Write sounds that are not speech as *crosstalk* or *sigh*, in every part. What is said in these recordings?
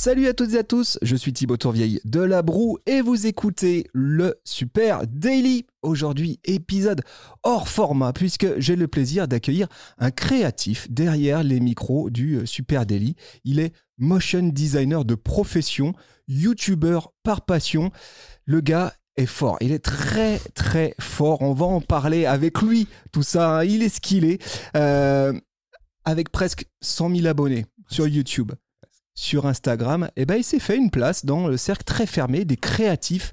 Salut à toutes et à tous, je suis Thibaut Tourvieille de La Broue et vous écoutez le Super Daily. Aujourd'hui, épisode hors format puisque j'ai le plaisir d'accueillir un créatif derrière les micros du Super Daily. Il est motion designer de profession, youtubeur par passion. Le gars est fort, il est très très fort. On va en parler avec lui, tout ça, hein. il est ce qu'il est. Euh, avec presque 100 000 abonnés sur YouTube sur Instagram, eh ben, il s'est fait une place dans le cercle très fermé des créatifs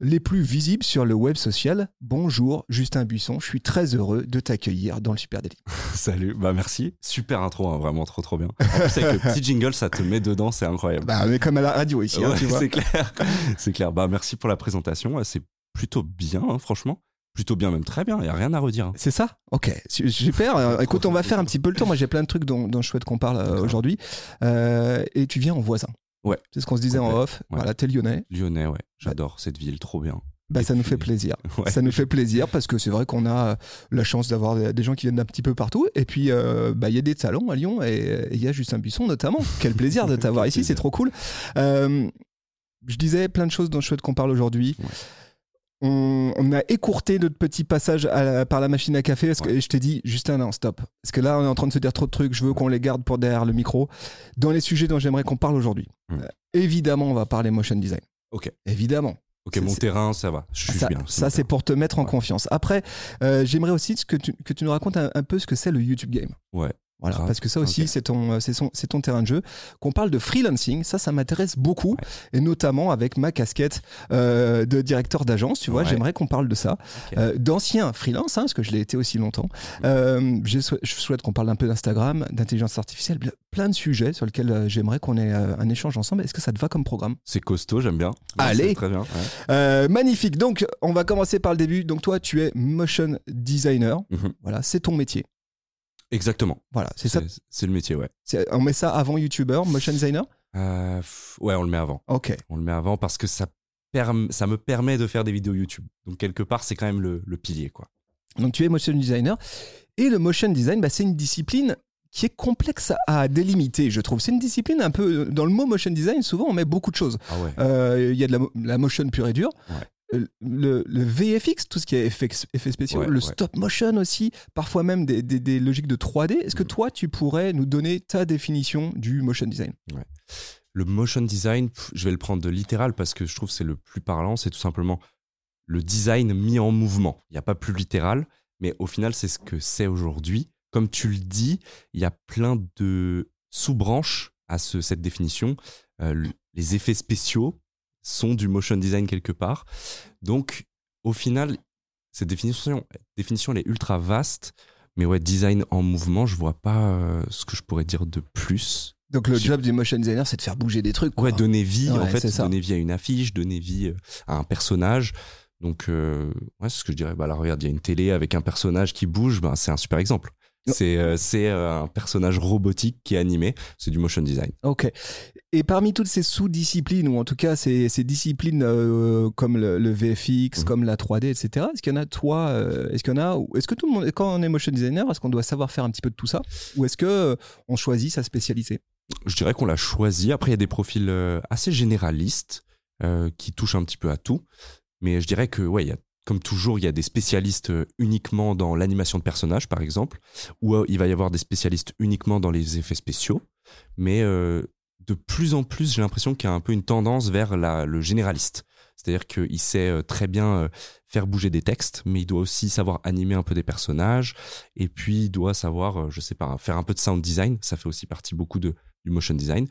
les plus visibles sur le web social. Bonjour Justin Buisson, je suis très heureux de t'accueillir dans le Super Daily. *laughs* Salut, bah merci, super intro, hein, vraiment trop trop bien. En plus avec le petit jingle, ça te met dedans, c'est incroyable. Bah, est comme à la radio ici, hein, tu vois. *laughs* c'est clair, c'est clair. Bah merci pour la présentation, c'est plutôt bien, hein, franchement, plutôt bien même très bien. Il y a rien à redire. hein. C'est ça? Ok, su- super. Euh, écoute, on va faire un petit peu le tour. Moi, j'ai plein de trucs dont, dont je souhaite qu'on parle euh, aujourd'hui. Euh, et tu viens en voisin. Ouais. C'est ce qu'on se disait en off. Ouais. Voilà, t'es lyonnais. Lyonnais, ouais, j'adore cette ville, trop bien. Bah, ça nous fait plaisir. *laughs* Ouais. Ça nous fait plaisir parce que c'est vrai qu'on a la chance d'avoir des- gens qui viennent d'un petit peu partout. Et puis, euh, bah, il y a des salons à Lyon et il y a Justin Buisson notamment. Quel plaisir de *laughs* t'avoir ici, c'est trop cool. Je disais plein de choses dont je souhaite qu'on parle aujourd'hui. On, on a écourté notre petit passage à par la machine à café parce que Ouais. je t'ai dit, Justin, non, stop. Parce que là, on est en train de se dire trop de trucs. Je veux qu'on les garde pour derrière le micro. Dans les sujets dont j'aimerais qu'on parle aujourd'hui, Mm. euh, évidemment, on va parler motion design. Ok. Évidemment. Ok, mon terrain, ça va, je suis Ça, bien. ça, c'est pour te mettre en Ouais. confiance. Après, euh, j'aimerais aussi que tu, que tu nous racontes un, un peu ce que c'est le YouTube Game. Ouais. Voilà, parce que ça aussi, Ok. c'est ton, euh, c'est ton terrain de jeu. Qu'on parle de freelancing, ça, ça m'intéresse beaucoup, et notamment avec ma casquette euh, de directeur d'agence. Tu vois, Ouais. j'aimerais qu'on parle de ça, Ok. Euh, d'ancien freelance, hein, parce que je l'ai été aussi longtemps. Euh, je, sou- je souhaite qu'on parle un peu d'Instagram, d'intelligence artificielle, ple- plein de sujets sur lesquels j'aimerais qu'on ait un échange ensemble. Est-ce que ça te va comme programme? C'est costaud, j'aime bien. Allez. Très bien. ouais. Magnifique. Donc, on va commencer par le début. Donc, toi, tu es motion designer. Mhm. Voilà, c'est ton métier. Exactement. Voilà, c'est ça. C'est le métier, ouais. On met ça avant YouTuber, motion designer? Euh, ouais, on le met avant. Ok. On le met avant parce que ça, ça me permet de faire des vidéos YouTube. Donc quelque part, c'est quand même le, le pilier, quoi. Donc, tu es motion designer. Et le motion design, bah, c'est une discipline qui est complexe à délimiter, je trouve. C'est une discipline un peu. Dans le mot motion design, souvent, on met beaucoup de choses. Ah ouais. Euh, Il y a de la, la motion pure et dure. Ouais. Le, le VFX, tout ce qui est effets, effets spéciaux, Ouais, le ouais. stop motion aussi, parfois même des, des- des logiques de 3D. Est-ce que Mhm. toi, tu pourrais nous donner ta définition du motion design? Le motion design, je vais le prendre de littéral parce que je trouve que c'est le plus parlant. C'est tout simplement le design mis en mouvement. Il n'y a pas plus littéral, mais au final, c'est ce que c'est aujourd'hui. Comme tu le dis, il y a plein de sous-branches à ce- cette définition. Euh, les effets spéciaux sont du motion design quelque part. Donc, au final, cette définition, définition elle est ultra vaste. Mais ouais, design en mouvement, je vois pas euh, ce que je pourrais dire de plus. Donc le job du motion designer, c'est de faire bouger des trucs. quoi. Ouais, donner vie, en fait, donner vie à une affiche, donner vie euh, à un personnage. Donc, euh, ouais, c'est ce que je dirais. Bah, là, regarde, il y a une télé avec un personnage qui bouge, ben, c'est un super exemple. C'est euh, euh, un personnage robotique qui est animé, c'est du motion design. Ok. Et parmi toutes ces sous-disciplines, ou en tout cas ces, ces disciplines euh, comme le, le VFX, Mhm. comme la 3D, etc., est-ce qu'il y en a, toi, est-ce qu'il y en a, est-ce que tout le monde, quand on est motion designer, est-ce qu'on doit savoir faire un petit peu de tout ça Ou est-ce que on choisit sa spécialité? Je dirais qu'on l'a choisi. Après, il y a des profils assez généralistes qui touchent un petit peu à tout. Mais je dirais que, ouais, il y a, comme toujours, il y a des spécialistes euh, uniquement dans l'animation de personnages, par exemple, ou euh, il va y avoir des spécialistes uniquement dans les effets spéciaux. Mais euh, de plus en plus, j'ai l'impression qu'il y a un peu une tendance vers le généraliste. C'est-à-dire qu'il sait très bien faire bouger des textes, mais il doit aussi savoir animer un peu des personnages. Et puis, il doit savoir, je sais pas, faire un peu de sound design. Ça fait aussi partie beaucoup de, du motion design.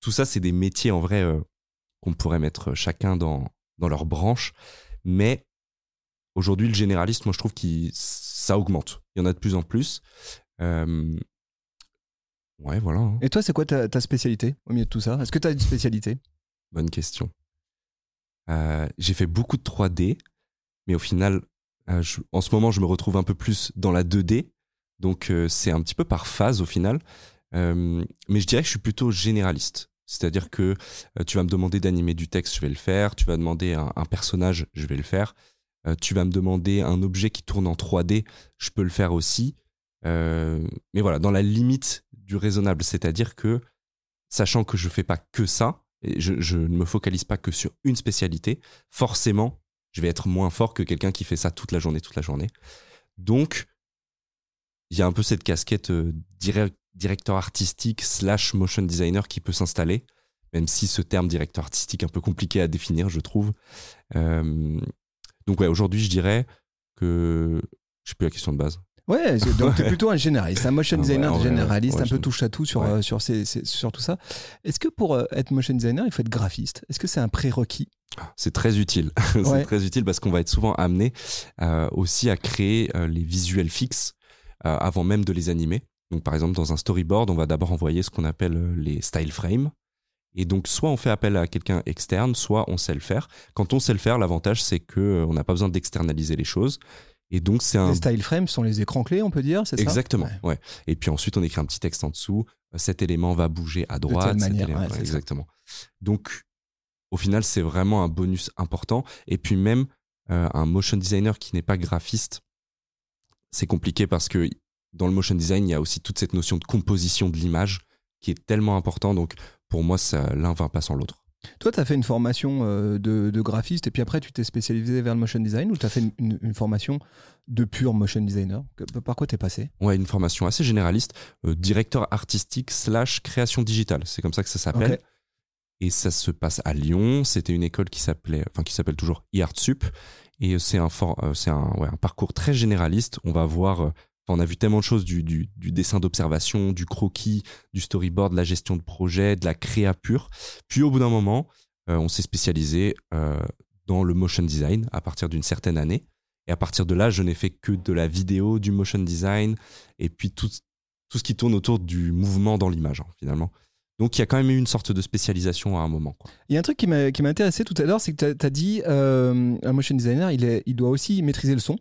Tout ça, c'est des métiers en vrai qu'on pourrait mettre chacun dans, dans leur branche. Mais aujourd'hui, le généraliste, moi, je trouve que ça augmente. Il y en a de plus en plus. Euh, Ouais, voilà. hein. Et toi, c'est quoi ta, ta spécialité au milieu de tout ça? Est-ce que tu as une spécialité? Bonne question. Euh, j'ai fait beaucoup de 3D, mais au final, euh, je- en ce moment, je me retrouve un peu plus dans la 2D. Donc, c'est un petit peu par phase au final. Mais je dirais que je suis plutôt généraliste. C'est-à-dire que tu vas me demander d'animer du texte, je vais le faire. Tu vas demander un, un personnage, je vais le faire. Euh, tu vas me demander un objet qui tourne en 3D, je peux le faire aussi. Euh, mais voilà, dans la limite du raisonnable, c'est-à-dire que, sachant que je fais pas que ça, et je, ne me focalise pas que sur une spécialité, forcément, je vais être moins fort que quelqu'un qui fait ça toute la journée, toute la journée. Donc, il y a un peu cette casquette euh, dire- directeur artistique slash motion designer qui peut s'installer, même si ce terme directeur artistique est un peu compliqué à définir, je trouve. Donc ouais, aujourd'hui, je dirais que je sais plus la question de base. Ouais, donc tu es *laughs* plutôt un généraliste, un motion designer ouais, ouais, généraliste, ouais, un peu touche à tout sur, euh, sur, ces- ces- sur tout ça. Est-ce que pour euh, être motion designer, il faut être graphiste? Est-ce que c'est un prérequis? C'est très utile. *laughs* C'est très utile parce qu'on va être souvent amené euh, aussi à créer les visuels fixes avant même de les animer. Donc par exemple dans un storyboard, on va d'abord envoyer ce qu'on appelle les style frames. Et donc soit on fait appel à quelqu'un externe, soit on sait le faire. Quand on sait le faire, l'avantage c'est que euh, n'a pas besoin d'externaliser les choses. Et donc c'est un Les style frames sont les écrans clés, on peut dire, c'est ça? Exactement, Ouais. ouais. Et puis ensuite, on écrit un petit texte en dessous. Euh, Cet élément va bouger à droite. telle cet manière, élément- ouais, ouais, c'est ça. exactement. Donc, au final, c'est vraiment un bonus important. Et puis même, euh, un motion designer qui n'est pas graphiste, c'est compliqué parce que dans le motion design, il y a aussi toute cette notion de composition de l'image qui est tellement important. Donc, pour moi, l'un va pas sans l'autre. Toi, tu as fait une formation euh, de, de graphiste et puis après, tu t'es spécialisé vers le motion design ou tu as fait une, formation de pur motion designer? Par quoi t'es passé? Ouais, une formation assez généraliste, euh, directeur artistique slash création digitale. C'est comme ça que ça s'appelle. Et ça se passe à Lyon. C'était une école qui s'appelait, enfin qui s'appelle toujours IARTSUP. Et c'est un, for- euh, c'est un, ouais, un parcours très généraliste. On va voir, on a vu tellement de choses du, du, dessin d'observation, du croquis, du storyboard, de la gestion de projet, de la créa pure. Puis au bout d'un moment, euh, on s'est spécialisé euh, dans le motion design à partir d'une certaine année. Et à partir de là, je n'ai fait que de la vidéo, du motion design, et puis tout, ce qui tourne autour du mouvement dans l'image, hein, finalement. Donc il y a quand même eu une sorte de spécialisation à un moment. Il y a un truc qui m'a intéressé tout à l'heure, c'est que tu as, dit euh, un motion designer, il doit aussi maîtriser le son.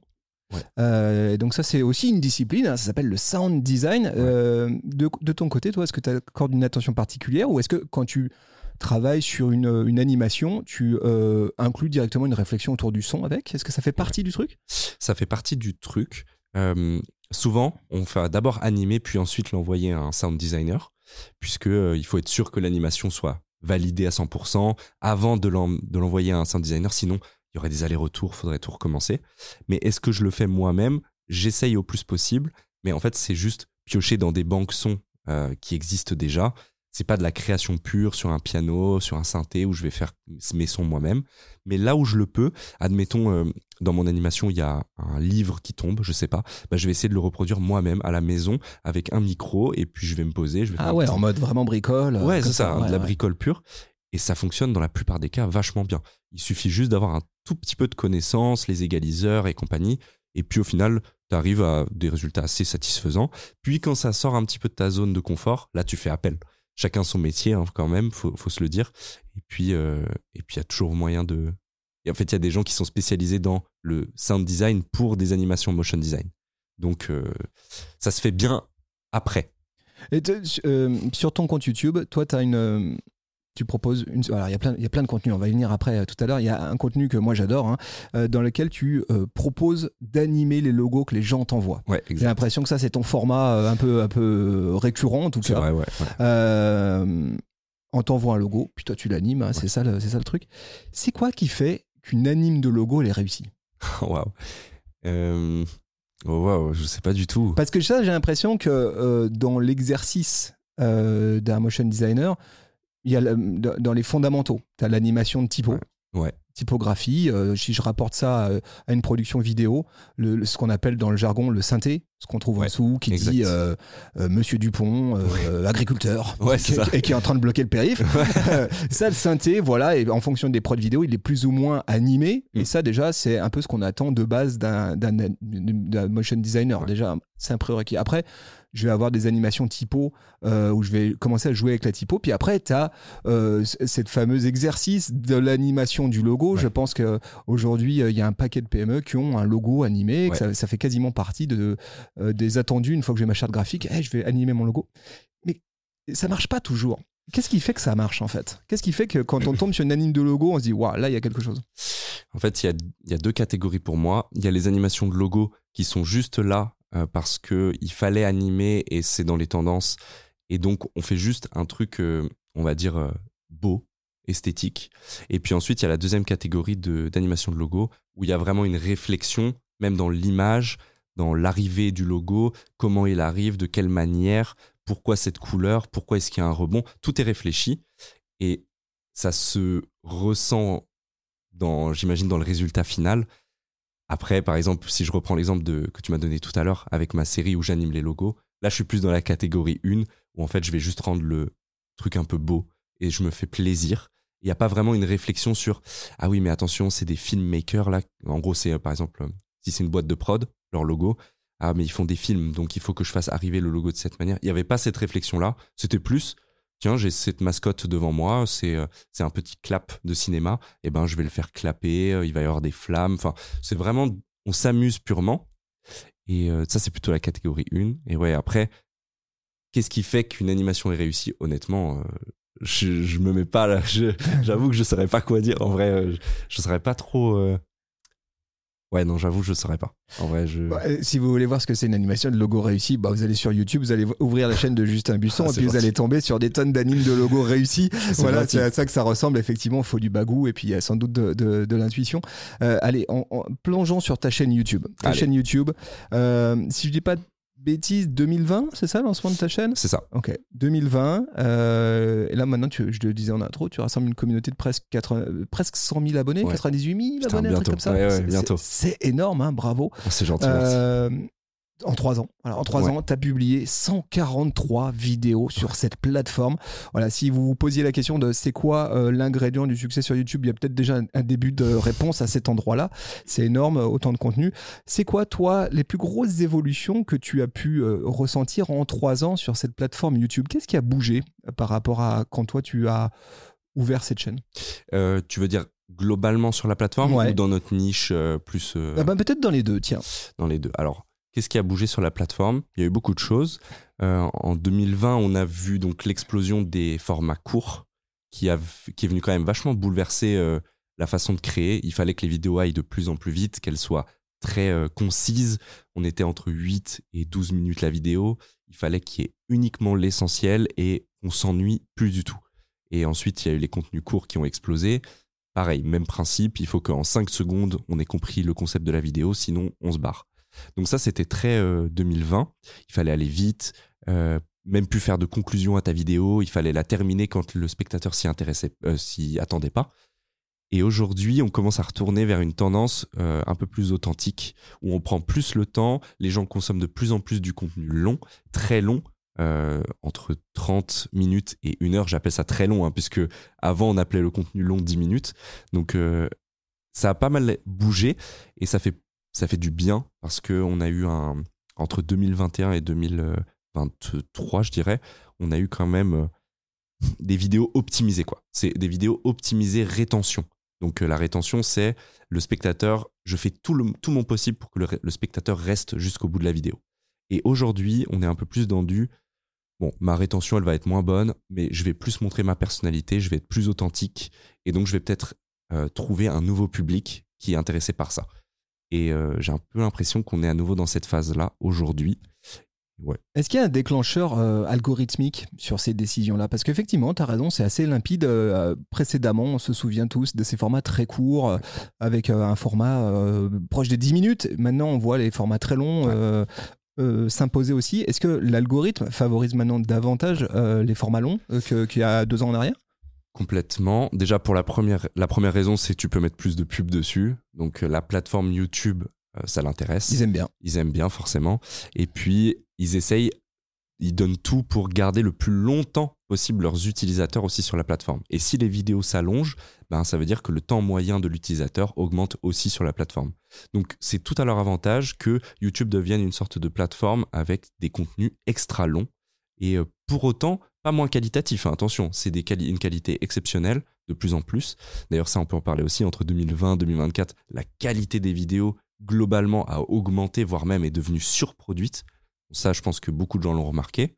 Ouais. Euh, et donc ça, c'est aussi une discipline, hein, ça s'appelle le sound design. Euh, de, de ton côté, toi, est-ce que tu accordes une attention particulière ou est-ce que quand tu travailles sur une, une animation, tu euh, inclus directement une réflexion autour du son avec? Est-ce que ça fait partie du truc? Ça fait partie du truc. Euh, souvent, on va d'abord animer, puis ensuite l'envoyer à un sound designer, puisque euh, il faut être sûr que l'animation soit validée à 100% avant de l'envoyer à un sound designer. Sinon, il y aurait des allers-retours, faudrait tout recommencer. Mais est-ce que je le fais moi-même? J'essaye au plus possible, mais en fait, c'est juste piocher dans des banques sons euh, qui existent déjà. C'est pas de la création pure sur un piano, sur un synthé où je vais faire mes sons moi-même. Mais là où je le peux, admettons, euh, dans mon animation, il y a un livre qui tombe, je sais pas, bah, je vais essayer de le reproduire moi-même à la maison avec un micro et puis je vais me poser. Je vais Ah ouais, en mode vraiment bricole. Ouais, comme c'est ça, hein, ouais, de la ouais. bricole pure. Et ça fonctionne dans la plupart des cas vachement bien. Il suffit juste d'avoir un tout petit peu de connaissances, les égaliseurs et compagnie. Et puis au final, tu arrives à des résultats assez satisfaisants. Puis quand ça sort un petit peu de ta zone de confort, là, tu fais appel. Chacun son métier, hein, quand même, faut, faut se le dire. Et puis, euh, et puis il y a toujours moyen de. Et en fait, il y a des gens qui sont spécialisés dans le sound design pour des animations motion design. Donc, euh, ça se fait bien après. Et euh, sur ton compte YouTube, toi, tu as une. Tu proposes une. Alors, il y, a plein, il y a plein de contenus, on va y venir après euh, tout à l'heure. Il y a un contenu que moi j'adore, hein, euh, dans lequel tu euh, proposes d'animer les logos que les gens t'envoient. Ouais, J'ai l'impression que ça, c'est ton format euh, un peu, un peu récurrent, en tout cas. vrai, ouais. ouais. Euh, on t'envoie un logo, puis toi, tu l'animes, hein, c'est ça, ça le truc. C'est quoi qui fait qu'une anime de logo, elle est réussie? *laughs* Waouh. Oh, waouh, je sais pas du tout. Parce que ça, j'ai l'impression que euh, dans l'exercice euh, d'un motion designer, il y a le- dans les fondamentaux, tu as l'animation de typo. Ouais. Ouais. Typographie, euh, si je rapporte ça euh, à une production vidéo, le, le- ce qu'on appelle dans le jargon le synthé, ce qu'on trouve en dessous, qui exact. dit euh, euh, Monsieur Dupont, agriculteur, *laughs* qui, et qui est en train de bloquer le périph. *laughs* ça, le synthé, voilà, et en fonction des prods vidéo, il est plus ou moins animé. Et Mm. ça, déjà, c'est un peu ce qu'on attend de base d'un motion designer. Déjà, c'est un prérequis. Après, je vais avoir des animations typo euh, où je vais commencer à jouer avec la typo. Puis après, tu as cette fameuse exercice de l'animation du logo. Ouais. Je pense qu'aujourd'hui, il y a un paquet de PME qui ont un logo animé. que ça, ça fait quasiment partie de, euh, des attendus. Une fois que j'ai ma charte graphique, Eh, je vais animer mon logo. Mais ça marche pas toujours. Qu'est-ce qui fait que ça marche en fait? Qu'est-ce qui fait que quand on tombe sur une anime de logo, on se dit waouh, là il y a quelque chose? En fait, il y a, il y a deux catégories pour moi. Il y a les animations de logo qui sont juste là euh, parce que il fallait animer et c'est dans les tendances. Et donc, on fait juste un truc, euh, on va dire, euh, beau, esthétique. Et puis ensuite, il y a la deuxième catégorie de- d'animation de, logo où il y a vraiment une réflexion, même dans l'image, dans l'arrivée du logo, comment il arrive, de quelle manière, pourquoi cette couleur, pourquoi est-ce qu'il y a un rebond. Tout est réfléchi et ça se ressent j'imagine, dans le résultat final. Après, par exemple, si je reprends l'exemple que tu m'as donné tout à l'heure avec ma série où j'anime les logos, là, je suis plus dans la catégorie 1 où en fait, je vais juste rendre le truc un peu beau et je me fais plaisir. Il n'y a pas vraiment une réflexion sur ah oui, mais attention, c'est des filmmakers là. En gros, c'est euh, par exemple, euh, si c'est une boîte de prod, leur logo, ah mais ils font des films, donc il faut que je fasse arriver le logo de cette manière. Il n'y avait pas cette réflexion là. C'était plus tiens, j'ai cette mascotte devant moi, c'est euh, c'est un petit clap de cinéma, et ben je vais le faire clapper, euh, il va y avoir des flammes, enfin, c'est vraiment on s'amuse purement. Et euh, ça c'est plutôt la catégorie 1 et ouais, après qu'est-ce qui fait qu'une animation est réussie? Honnêtement, je, je me mets pas là, j'avoue que je saurais pas quoi dire. En vrai, je, je saurais pas trop Ouais, non, j'avoue, je saurais pas. En vrai, je Bah, euh, Si vous voulez voir ce que c'est une animation de logo réussi, bah, vous allez sur YouTube, vous allez ouvrir la chaîne de Justin Busson Ah, et puis vous allez tomber sur des tonnes d'animes de logos réussis. *laughs* C'est Voilà, c'est à ça que ça ressemble. Effectivement, il faut du bagou et puis il y a sans doute de, de- de l'intuition. Euh, allez, en, en- plongeons sur ta chaîne YouTube. Ta Allez. chaîne YouTube, euh, si je dis pas de bêtises, 2020, c'est ça le lancement de ta chaîne? C'est ça. Ok, 2020. euh, et là, maintenant, tu, je te le disais en intro, tu rassembles une communauté de presque, 80 euh, presque 100 000 abonnés, Ouais. 98 000 Putain, abonnés, un truc comme ça. Ouais, ouais, C'est- bientôt. C'est énorme, hein, bravo. Oh, c'est gentil, merci. En trois ans. Alors, en trois Ouais. ans, tu as publié 143 vidéos sur cette plateforme. Voilà, si vous vous posiez la question de c'est quoi euh, l'ingrédient du succès sur YouTube, il y a peut-être déjà un, un début de réponse à cet endroit-là. C'est énorme, euh, autant de contenu. C'est quoi, toi, les plus grosses évolutions que tu as pu euh, ressentir en trois ans sur cette plateforme YouTube? Qu'est-ce qui a bougé par rapport à quand toi tu as ouvert cette chaîne? Euh, tu veux dire globalement sur la plateforme Ouais. ou dans notre niche euh, plus euh, Ah ben, Peut-être dans les deux, tiens. dans les deux Alors, qu'est-ce qui a bougé sur la plateforme? Il y a eu beaucoup de choses. Euh, en 2020, on a vu donc l'explosion des formats courts qui, a, qui est venu quand même vachement bouleverser euh, la façon de créer. Il fallait que les vidéos aillent de plus en plus vite, qu'elles soient très euh, concises. On était entre 8 et 12 minutes la vidéo. Il fallait qu'il y ait uniquement l'essentiel et on s'ennuie plus du tout. Et ensuite, il y a eu les contenus courts qui ont explosé. Pareil, même principe, il faut qu'en 5 secondes, on ait compris le concept de la vidéo, sinon on se barre. Donc ça, c'était très euh, 2020. Il fallait aller vite, euh, même plus faire de conclusion à ta vidéo. Il fallait la terminer quand le spectateur s'y intéressait, euh, s'y attendait pas. Et aujourd'hui, on commence à retourner vers une tendance euh, un peu plus authentique, où on prend plus le temps. Les gens consomment de plus en plus du contenu long, très long, euh, entre 30 minutes et une heure. J'appelle ça très long, hein, puisque avant on appelait le contenu long 10 minutes. Donc euh, ça a pas mal bougé et ça fait ça fait du bien parce que on a eu un entre 2021 et 2023, je dirais, on a eu quand même euh, *laughs* des vidéos optimisées quoi. C'est des vidéos optimisées rétention. Donc euh, la rétention, c'est le spectateur. Je fais tout, le, tout mon possible pour que le, le spectateur reste jusqu'au bout de la vidéo. Et aujourd'hui, on est un peu plus dans du bon, ma rétention, elle va être moins bonne, mais je vais plus montrer ma personnalité, je vais être plus authentique, et donc je vais peut-être euh, trouver un nouveau public qui est intéressé par ça. Et euh, j'ai un peu l'impression qu'on est à nouveau dans cette phase-là aujourd'hui. Ouais. Est-ce qu'il y a un déclencheur euh, algorithmique sur ces décisions-là? Parce qu'effectivement, tu as raison, c'est assez limpide. Euh, précédemment, on se souvient tous de ces formats très courts, euh, avec un format proche des 10 minutes. Maintenant, on voit les formats très longs s'imposer aussi. Est-ce que l'algorithme favorise maintenant davantage les formats longs qu'il y a deux ans en arrière? Complètement. Déjà, pour la première, la première raison, c'est que tu peux mettre plus de pubs dessus. Donc, euh, la plateforme YouTube, euh, ça l'intéresse. Ils aiment bien. ils aiment bien forcément. Et puis, ils essayent, ils donnent tout pour garder le plus longtemps possible leurs utilisateurs aussi sur la plateforme. Et si les vidéos s'allongent, ben, ça veut dire que le temps moyen de l'utilisateur augmente aussi sur la plateforme. Donc, c'est tout à leur avantage que YouTube devienne une sorte de plateforme avec des contenus extra longs et euh, pour autant pas moins qualitatifs. hein. Attention, c'est une qualité exceptionnelle de plus en plus. D'ailleurs, ça, on peut en parler aussi entre 2020 et 2024. La qualité des vidéos globalement a augmenté, voire même est devenue surproduite. Ça, je pense que beaucoup de gens l'ont remarqué.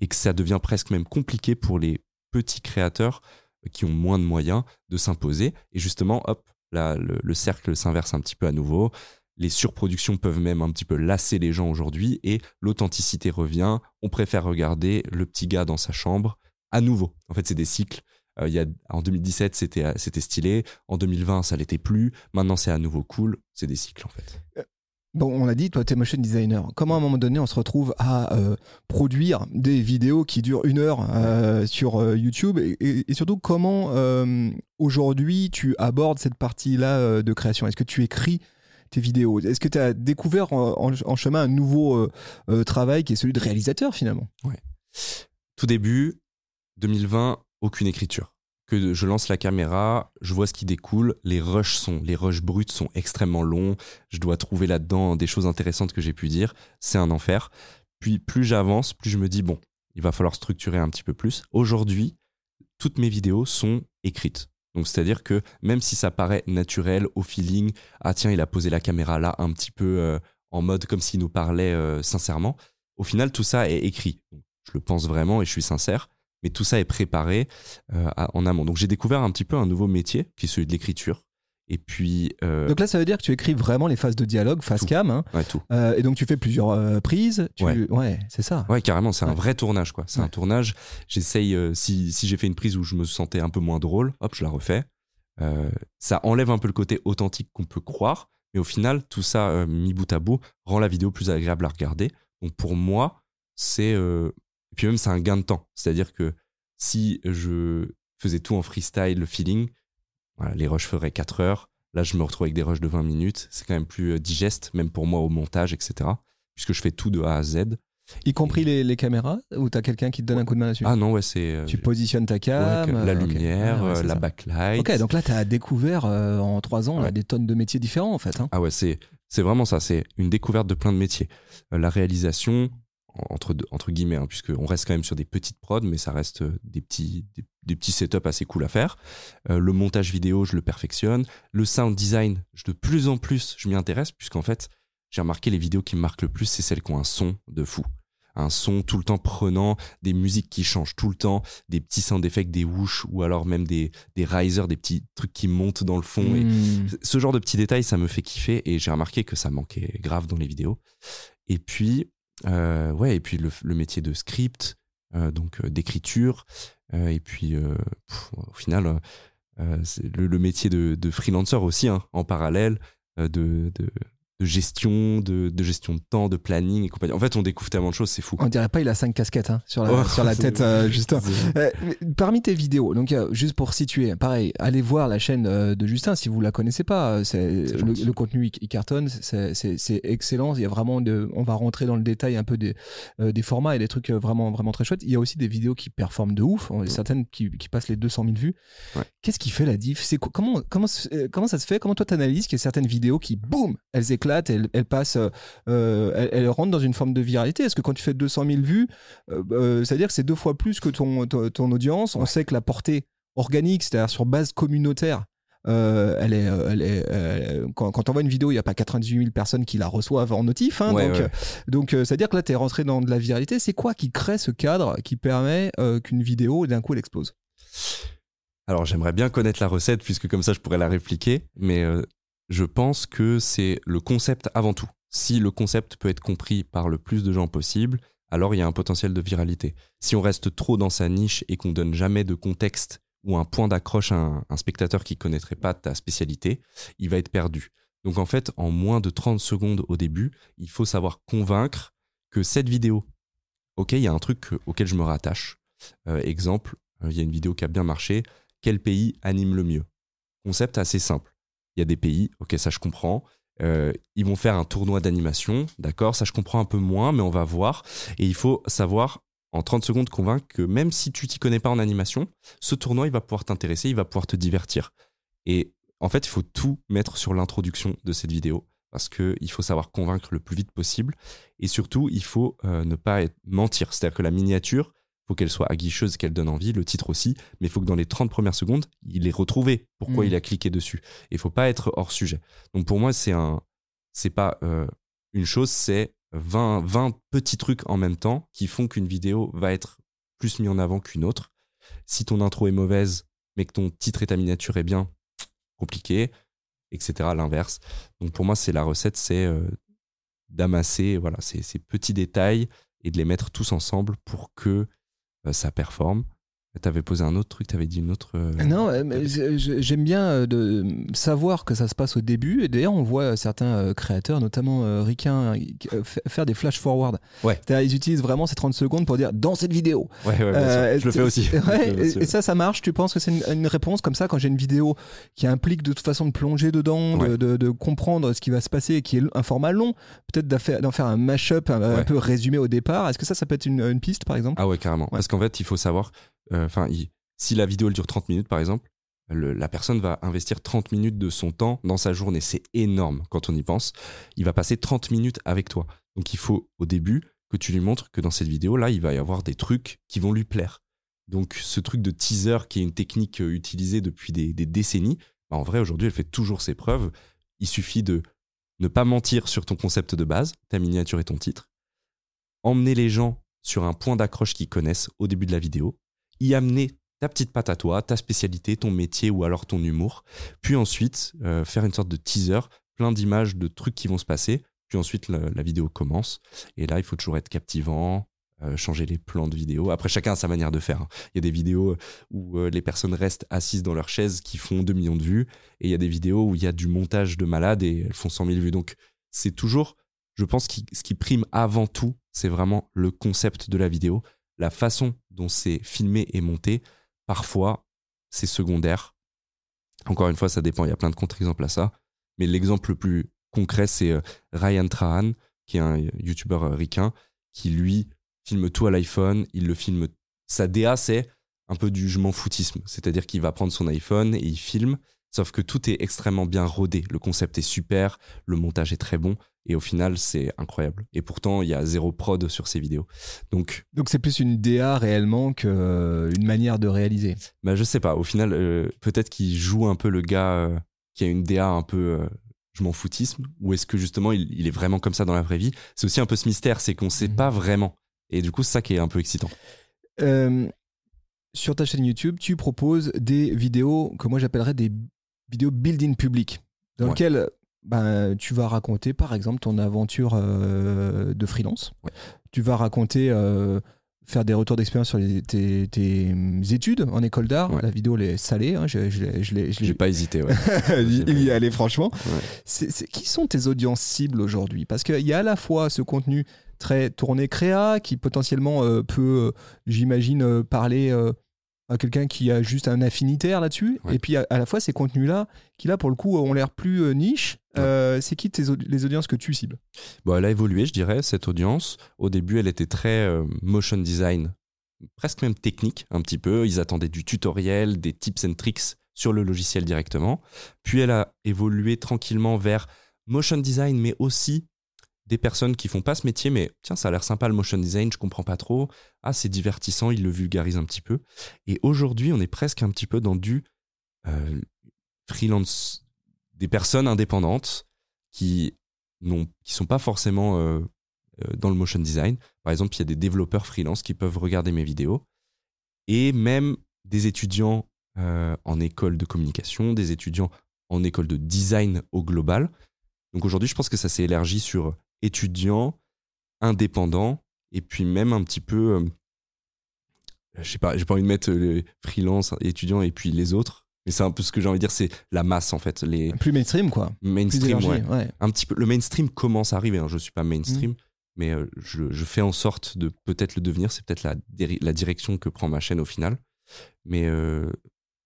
Et que ça devient presque même compliqué pour les petits créateurs qui ont moins de moyens de s'imposer. Et justement, hop, là, le cercle s'inverse un petit peu à nouveau. Les surproductions peuvent même un petit peu lasser les gens aujourd'hui et l'authenticité revient. On préfère regarder le petit gars dans sa chambre à nouveau. En fait, c'est des cycles. Euh, y a, en 2017, c'était c'était stylé. En 2020, ça l'était plus. Maintenant, c'est à nouveau cool. C'est des cycles, en fait. Bon, on l'a dit, toi, tu es motion designer. Comment à un moment donné, on se retrouve à euh, produire des vidéos qui durent une heure euh, sur euh, YouTube? Et, et- surtout, comment euh, aujourd'hui tu abordes cette partie-là euh, de création? Est-ce que tu écris tes vidéos Est-ce que tu as découvert en, chemin un nouveau euh, euh, travail qui est celui de réalisateur finalement? Tout début, 2020, aucune écriture. Que je lance la caméra, je vois ce qui découle. Les rushs sont, les rushs bruts sont extrêmement longs. Je dois trouver là-dedans des choses intéressantes que j'ai pu dire. C'est un enfer. Puis plus j'avance, plus je me dis bon, il va falloir structurer un petit peu plus. Aujourd'hui, toutes mes vidéos sont écrites. Donc c'est-à-dire que même si ça paraît naturel, au feeling, ah tiens, il a posé la caméra là un petit peu euh, en mode comme s'il nous parlait euh, sincèrement, au final tout ça est écrit. Je le pense vraiment et je suis sincère, mais tout ça est préparé euh, en amont. Donc j'ai découvert un petit peu un nouveau métier qui est celui de l'écriture. Et puis euh, Donc là, ça veut dire que tu écris vraiment les phases de dialogue, face Tout. cam, hein. ouais, tout. Euh, et donc tu fais plusieurs euh, prises. Tu... Ouais. c'est ça. Ouais, carrément, c'est un Ouais. vrai tournage, quoi. C'est Ouais. un tournage. J'essaye, si, si j'ai fait une prise où je me sentais un peu moins drôle, hop, je la refais. Ça enlève un peu le côté authentique qu'on peut croire, mais au final, tout ça mis bout à bout rend la vidéo plus agréable à regarder. Donc pour moi, c'est. Et puis même, c'est un gain de temps. C'est-à-dire que si je faisais tout en freestyle, le feeling, voilà, les rushs feraient 4 heures. Là, je me retrouve avec des rushs de 20 minutes. C'est quand même plus euh, digeste, même pour moi au montage, etc. Puisque je fais tout de A à Z. Y compris les, les caméras Ou t'as quelqu'un qui te donne un coup de main là-dessus? Ah non, ouais, c'est. euh, Tu positionnes ta cam. la euh, lumière, Ah ouais, la ça. backlight. Ok, donc là, tu as découvert euh, en trois ans là, des tonnes de métiers différents en fait. hein. Ah ouais, c'est c'est vraiment ça. C'est une découverte de plein de métiers. Euh, la réalisation, entre, entre guillemets, hein, puisqu'on reste quand même sur des petites prods, mais ça reste des petits, des, des petits setups assez cool à faire. Euh, le montage vidéo, je le perfectionne. Le sound design, je, de plus en plus, je m'y intéresse, puisqu'en fait, j'ai remarqué les vidéos qui me marquent le plus, c'est celles qui ont un son de fou. Un son tout le temps prenant, des musiques qui changent tout le temps, des petits sound effects, des whoosh, ou alors même des, des risers, des petits trucs qui montent dans le fond. Et Hmm. ce genre de petits détails, ça me fait kiffer et j'ai remarqué que ça manquait grave dans les vidéos. Et puis, euh, ouais, et puis le, le métier de script, donc euh, d'écriture, euh, et puis euh, au final, euh, euh, le, métier de, freelancer aussi, hein, en parallèle, euh, de, de gestion, de, de gestion de temps, de planning et compagnie. En fait, on découvre tellement de choses, c'est fou. On dirait pas il a cinq casquettes hein, sur, la, Oh, sur la tête, euh, *laughs* Justin. Euh, parmi tes vidéos, donc euh, juste pour situer, pareil, allez voir la chaîne de Justin si vous la connaissez pas. C'est le, contenu il, cartonne, c'est- excellent. Il y a vraiment de, on va rentrer dans le détail un peu des, des formats et des trucs vraiment vraiment très chouettes. Il y a aussi des vidéos qui performent de ouf, on- certaines qui, qui passent les 200 000 vues. Ouais. Qu'est-ce qui fait la diff? C'est comment comment comment ça se fait? Comment toi t'analyses qu'il y a certaines vidéos qui boum, elles éclatent, elles passent, euh, euh, elles rentrent dans une forme de viralité Est-ce que quand tu fais 200 000 vues, euh, c'est-à-dire que c'est deux fois plus que ton, ton, ton audience. On Ouais. sait que la portée organique, c'est-à-dire sur base communautaire, euh, elle est, elle est, euh, quand, quand on voit une vidéo, il n'y a pas 98 000 personnes qui la reçoivent en notif. hein, Ouais, donc, ouais. donc euh, c'est-à-dire que là, tu es rentré dans de la viralité. C'est quoi qui crée ce cadre qui permet qu'une vidéo, d'un coup, elle explose? Alors j'aimerais bien connaître la recette puisque comme ça je pourrais la répliquer, mais je pense que c'est le concept avant tout. Si le concept peut être compris par le plus de gens possible, alors il y a un potentiel de viralité. Si on reste trop dans sa niche et qu'on donne jamais de contexte ou un point d'accroche à un, spectateur qui connaîtrait pas ta spécialité, il va être perdu. Donc en fait, en moins de 30 secondes au début, il faut savoir convaincre que cette vidéo, ok, il y a un truc que- auquel je me rattache. Euh, exemple, euh, il y a une vidéo qui a bien marché, quel pays anime le mieux? Concept assez simple. Il y a des pays, ok, ça je comprends. Euh, ils vont faire un tournoi d'animation, d'accord, ça je comprends un peu moins, mais on va voir. Et il faut savoir en 30 secondes convaincre que même si tu t'y connais pas en animation, ce tournoi il va pouvoir t'intéresser, il va pouvoir te divertir. Et en fait, il faut tout mettre sur l'introduction de cette vidéo parce que il faut savoir convaincre le plus vite possible et surtout il faut euh, ne pas mentir. C'est-à-dire que la miniature, faut qu'elle soit aguicheuse, qu'elle donne envie, le titre aussi, mais il faut que dans les 30 premières secondes, il ait retrouvé pourquoi Mhm. il a cliqué dessus. Et il faut pas être hors sujet. Donc pour moi, c'est un, c'est pas euh, une chose, c'est 20, 20 petits trucs en même temps qui font qu'une vidéo va être plus mise en avant qu'une autre. Si ton intro est mauvaise, mais que ton titre et ta miniature est bien, compliqué, etc. L'inverse. Donc pour moi, c'est la recette, c'est euh, d'amasser voilà, ces, ces petits détails et de les mettre tous ensemble pour que ça performe. T'avais posé un autre truc, t'avais dit une autre. euh, Non, mais j'aime bien euh, de savoir que ça se passe au début. Et d'ailleurs, on voit certains euh, créateurs, notamment fa- faire des flash forward. Ouais. Ils utilisent vraiment ces 30 secondes pour dire dans cette vidéo. Ouais, ouais, bien sûr. Je le fais aussi. *laughs* Ouais, et, et ça, ça marche. Tu penses que c'est une, une réponse comme ça quand j'ai une vidéo qui implique de toute façon de plonger dedans, de, Ouais. de- de comprendre ce qui va se passer, et qui est un format long, peut-être d'en faire, un mash-up un, peu résumé au départ. Est-ce que ça, ça peut être une, une piste par exemple? Ah ouais, carrément. Parce qu'en fait, il faut savoir, enfin, il- si la vidéo elle dure 30 minutes, par exemple, le- la personne va investir 30 minutes de son temps dans sa journée. C'est énorme quand on y pense. Il va passer 30 minutes avec toi. Donc il faut, au début, que tu lui montres que dans cette vidéo-là, il va y avoir des trucs qui vont lui plaire. Donc ce truc de teaser, qui est une technique euh, utilisée depuis des, des décennies, bah, en vrai, aujourd'hui, elle fait toujours ses preuves. Il suffit de ne pas mentir sur ton concept de base, ta miniature et ton titre, emmener les gens sur un point d'accroche qu'ils connaissent au début de la vidéo, y amener ta petite patte à toi, ta spécialité, ton métier ou alors ton humour, puis ensuite euh, faire une sorte de teaser, plein d'images, de trucs qui vont se passer, puis ensuite la, vidéo commence, et là il faut toujours être captivant, euh, changer les plans de vidéo. Après chacun a sa manière de faire. hein. Il y a des vidéos où euh, les personnes restent assises dans leur chaise qui font 2 millions de vues, et il y a des vidéos où il y a du montage de malade et elles font 100 000 vues. Donc c'est toujours, je pense, que ce qui prime avant tout, c'est vraiment le concept de la vidéo, la façon dont c'est filmé et monté. Parfois, c'est secondaire. Encore une fois, ça dépend, il y a plein de contre-exemples à ça. Mais l'exemple le plus concret, c'est euh, Ryan Trahan, qui est un youtubeur euh, ricain, qui lui filme tout à l'iPhone. Il le filme. Sa DA, c'est un peu du je m'en foutisme. C'est-à-dire qu'il va prendre son iPhone et il filme. Sauf que tout est extrêmement bien rodé. Le concept est super, le montage est très bon. Et au final, c'est incroyable. Et pourtant, il y a zéro prod sur ces vidéos. Donc, Donc c'est plus une DA réellement qu'une manière de réaliser. bah, je sais pas. Au final, euh, peut-être qu'il joue un peu le gars euh, qui a une DA un peu euh, je m'en foutisme. Ou est-ce que justement, il, il est vraiment comme ça dans la vraie vie? C'est aussi un peu ce mystère, c'est qu'on sait Mhm. pas vraiment. Et du coup, c'est ça qui est un peu excitant. Euh, sur ta chaîne YouTube, tu proposes des vidéos que moi j'appellerais des vidéos build-in public, dans Ouais. lesquelles ben, tu vas raconter par exemple ton aventure euh, de freelance. Ouais. Tu vas raconter, euh, faire des retours d'expérience sur les- tes, tes études en école d'art. Ouais. La vidéo elle est salée, hein, je, je J'ai pas hésité. Ouais. *laughs* il y est allé franchement. Ouais. C'est- c'est- qui sont tes audiences cibles aujourd'hui? Parce qu'il y a à la fois ce contenu très tourné créa qui potentiellement euh, peut, euh, j'imagine, euh, parler quelqu'un qui a juste un affinitaire là-dessus. Ouais. Et puis à, à la fois ces contenus-là qui là pour le coup ont l'air plus euh, niche. Ouais. Euh, c'est qui tes les audiences que tu cibles? Bon, elle a évolué, je dirais, cette audience. Au début, elle était très euh, motion design, presque même technique, un petit peu. Ils attendaient du tutoriel, des tips and tricks sur le logiciel directement. Puis elle a évolué tranquillement vers motion design, mais aussi des personnes qui font pas ce métier, mais tiens, ça a l'air sympa le motion design, je comprends pas trop. Ah, c'est divertissant, ils le vulgarisent un petit peu. Et aujourd'hui, on est presque un petit peu dans du euh, freelance, des personnes indépendantes qui n'ont, qui sont pas forcément euh, euh, dans le motion design. Par exemple, il y a des développeurs freelance qui peuvent regarder mes vidéos et même des étudiants en école de communication, des étudiants en école de design au global. Donc aujourd'hui, je pense que ça s'est élargi sur étudiants, indépendants et puis même un petit peu, euh, je sais pas, j'ai pas envie de mettre les freelance, étudiants et puis les autres. Mais c'est un peu ce que j'ai envie de dire, c'est la masse en fait, les Plus mainstream quoi. Plus mainstream. ouais ouais. un petit peu le mainstream commence à arriver hein. je suis pas mainstream mais euh, je, je fais en sorte de peut-être le devenir c'est peut-être la direction que prend ma chaîne au final mais euh,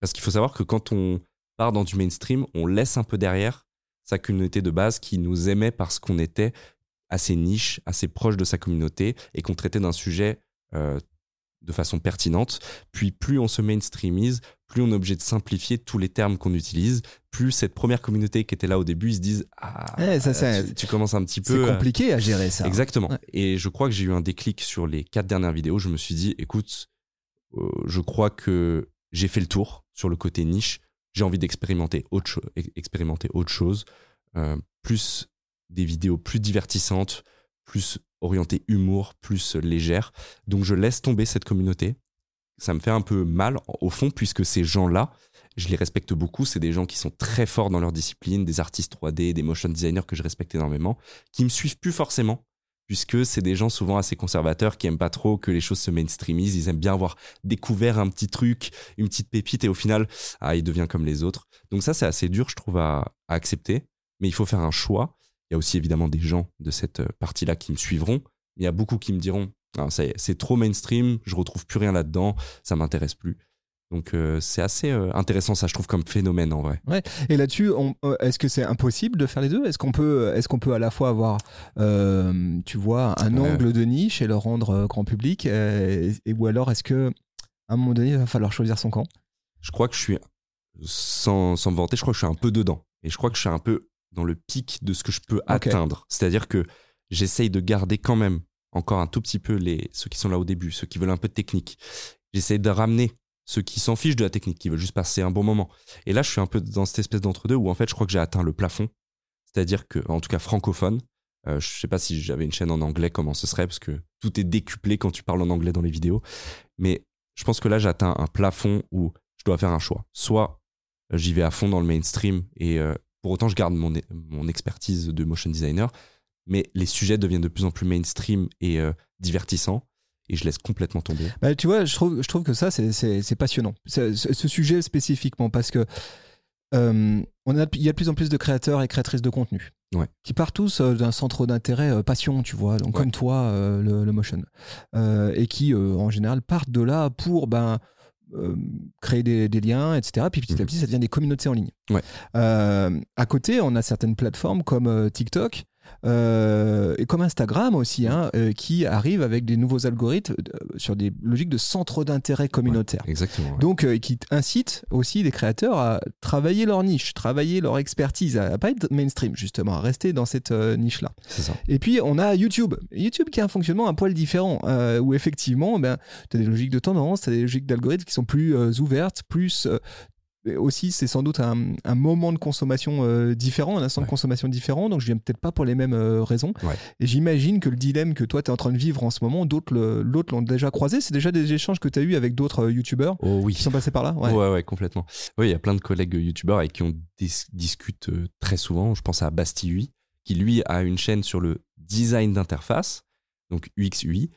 parce qu'il faut savoir que quand on part dans du mainstream on laisse un peu derrière sa communauté de base qui nous aimait parce qu'on était assez niche assez proche de sa communauté et qu'on traitait d'un sujet euh, de façon pertinente puis plus on se mainstreamise plus on est obligé de simplifier tous les termes qu'on utilise plus cette première communauté qui était là au début ils se disent ah ça, c'est- tu, tu commences un petit C'est peu à- compliqué à gérer ça. exactement Ouais. et je crois que j'ai eu un déclic sur les quatre dernières vidéos je me suis dit écoute euh, je crois que j'ai fait le tour sur le côté niche j'ai envie d'expérimenter autre, cho- ex- expérimenter autre chose euh, plus des vidéos plus divertissantes plus orientées humour plus légères donc je laisse tomber cette communauté ça me fait un peu mal au fond, puisque ces gens-là, je les respecte beaucoup. C'est des gens qui sont très forts dans leur discipline, des artistes 3D, des motion designers que je respecte énormément, qui me suivent plus forcément, puisque c'est des gens souvent assez conservateurs qui aiment pas trop que les choses se mainstreamisent. Ils aiment bien avoir découvert un petit truc, une petite pépite, et au final, ah, il devient comme les autres. Donc ça, c'est assez dur, je trouve, à, à accepter. Mais il faut faire un choix. Il y a aussi évidemment des gens de cette euh, partie-là qui me suivront. Il y a beaucoup qui me diront ah, c'est trop mainstream, je retrouve plus rien là-dedans, ça m'intéresse plus. Donc euh, c'est assez euh, intéressant ça je trouve comme phénomène en vrai. Ouais. Et là-dessus, euh, est-ce que c'est impossible de faire les deux? Est-ce qu'on peut, est-ce qu'on peut à la fois avoir, tu vois, un angle de niche et le rendre grand public, et, ou alors est-ce que à un moment donné, il va falloir choisir son camp? Je crois que je suis sans, sans me vanter, je crois que je suis un peu dedans et je crois que je suis un peu dans le pic de ce que je peux atteindre. C'est-à-dire que j'essaye de garder quand même encore un tout petit peu les ceux qui sont là au début, ceux qui veulent un peu de technique. J'essaye de ramener ceux qui s'en fichent de la technique, qui veulent juste passer un bon moment. Et là, je suis un peu dans cette espèce d'entre-deux où en fait, je crois que j'ai atteint le plafond. C'est-à-dire que, en tout cas francophone, euh, je sais pas si j'avais une chaîne en anglais, comment ce serait, parce que tout est décuplé quand tu parles en anglais dans les vidéos. Mais je pense que là, j'atteins un plafond où je dois faire un choix. Soit euh, j'y vais à fond dans le mainstream et euh, pour autant, je garde mon, mon expertise de motion designer, mais les sujets deviennent de plus en plus mainstream et euh, divertissants et je laisse complètement tomber. Bah, tu vois, je trouve, je trouve que ça, c'est- passionnant. Ce, sujet spécifiquement, parce que euh, on a, il y a de plus en plus de créateurs et créatrices de contenu Ouais. qui partent tous euh, d'un centre d'intérêt euh, passion, tu vois, donc Ouais. comme toi, euh, le, le motion, et qui, en général, partent de là pour ben, euh, créer des, des liens, etc. Puis petit à Mhm. petit, ça devient des communautés en ligne. Ouais. Euh, à côté, on a certaines plateformes comme euh, TikTok. Euh, et comme Instagram aussi, hein, euh, qui arrivent avec des nouveaux algorithmes euh, sur des logiques de centre d'intérêt communautaire. Exactement. ouais. Donc, euh, qui incitent aussi les créateurs à travailler leur niche, travailler leur expertise, à, à pas être mainstream justement, à rester dans cette niche-là. C'est ça. Et puis, on a YouTube. YouTube qui a un fonctionnement un poil différent, où effectivement, ben, tu as des logiques de tendance, tu as des logiques d'algorithmes qui sont plus ouvertes, plus. Euh, aussi, c'est sans doute un, un moment de consommation euh, différent, un instant de consommation différent, donc je viens peut-être pas pour les mêmes euh, raisons. Ouais. Et j'imagine que le dilemme que toi, tu es en train de vivre en ce moment, d'autres l'ont déjà croisé. C'est déjà des échanges que tu as eu avec d'autres euh, YouTubeurs Oh oui. qui sont passés par là? Ouais. ouais, complètement. Oui, il y a plein de collègues youtubeurs avec qui on dis- discute euh, très souvent. Je pense à Bastille qui lui a une chaîne sur le design d'interface, donc UX UI.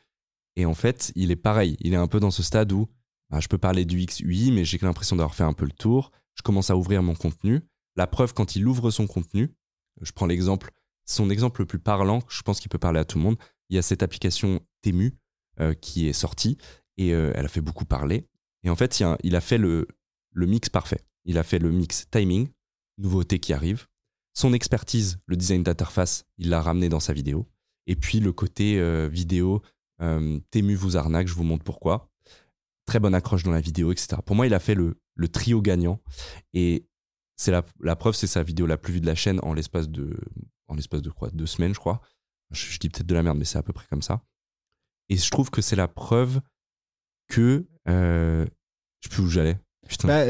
Et en fait, il est pareil. Il est un peu dans ce stade où bah, je peux parler du UX UI, mais j'ai l'impression d'avoir fait un peu le tour. Je commence à ouvrir mon contenu. La preuve, quand il ouvre son contenu, je prends l'exemple, son exemple le plus parlant, je pense qu'il peut parler à tout le monde. Il y a cette application Temu euh, qui est sortie et euh, elle a fait beaucoup parler. Et en fait, il, a fait le, mix parfait. Il a fait le mix timing, nouveauté qui arrive. Son expertise, le design d'interface, il l'a ramené dans sa vidéo. Et puis le côté euh, vidéo, euh, Temu vous arnaque, je vous montre pourquoi. Très bonne accroche dans la vidéo, etc. Pour moi, il a fait le, le trio gagnant. Et c'est la, la preuve, c'est sa vidéo la plus vue de la chaîne en l'espace de, en l'espace de quoi? Deux semaines, je crois. Je, je dis peut-être de la merde, mais c'est à peu près comme ça. Et je trouve que c'est la preuve que. euh, je sais plus où j'allais. Bah,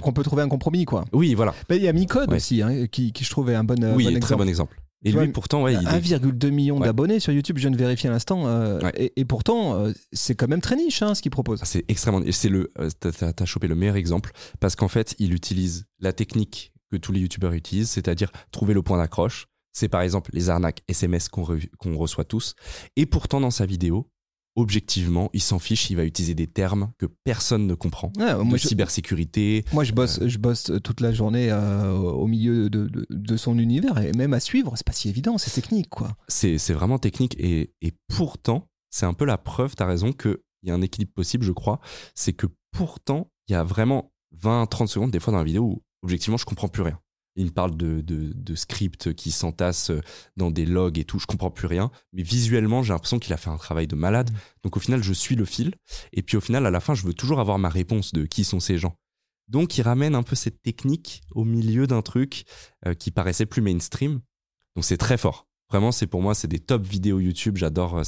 qu'on peut trouver un compromis, quoi. Oui, voilà. Bah, Il y a Micode Ouais. aussi, hein, qui, qui je trouvais un bon, euh, oui, bon très exemple. bon exemple. Et lui, vois, pourtant, ouais, il est- 1,2 million Ouais. d'abonnés sur YouTube, je viens de vérifier à l'instant. euh, Ouais. et, et pourtant, euh, c'est quand même très niche hein, ce qu'il propose. c'est extrêmement. C'est le. euh, T'as chopé le meilleur exemple parce qu'en fait, il utilise la technique que tous les youtubeurs utilisent, c'est-à-dire trouver le point d'accroche. C'est par exemple les arnaques SMS qu'on re- qu'on reçoit tous. Et pourtant, dans sa vidéo, objectivement, il s'en fiche. Il va utiliser des termes que personne ne comprend. Ouais, de moi, je, cybersécurité. moi, je bosse, je bosse toute la journée euh, au milieu de, de- de son univers et même à suivre, c'est pas si évident, c'est technique, quoi. C'est c'est vraiment technique. Et, et pourtant, c'est un peu la preuve, tu as raison, qu'il y a un équilibre possible, je crois. C'est que pourtant, il y a vraiment 20-30 secondes, des fois dans la vidéo, où objectivement, je comprends plus rien. Il me parle de, de, de scripts qui s'entassent dans des logs et tout, je comprends plus rien. Mais visuellement, j'ai l'impression qu'il a fait un travail de malade. Donc au final, je suis le fil. Et puis au final, à la fin, je veux toujours avoir ma réponse de qui sont ces gens. Donc il ramène un peu cette technique au milieu d'un truc euh, qui paraissait plus mainstream. Donc c'est très fort. Vraiment, c'est pour moi, c'est des top vidéos YouTube. J'adore. euh,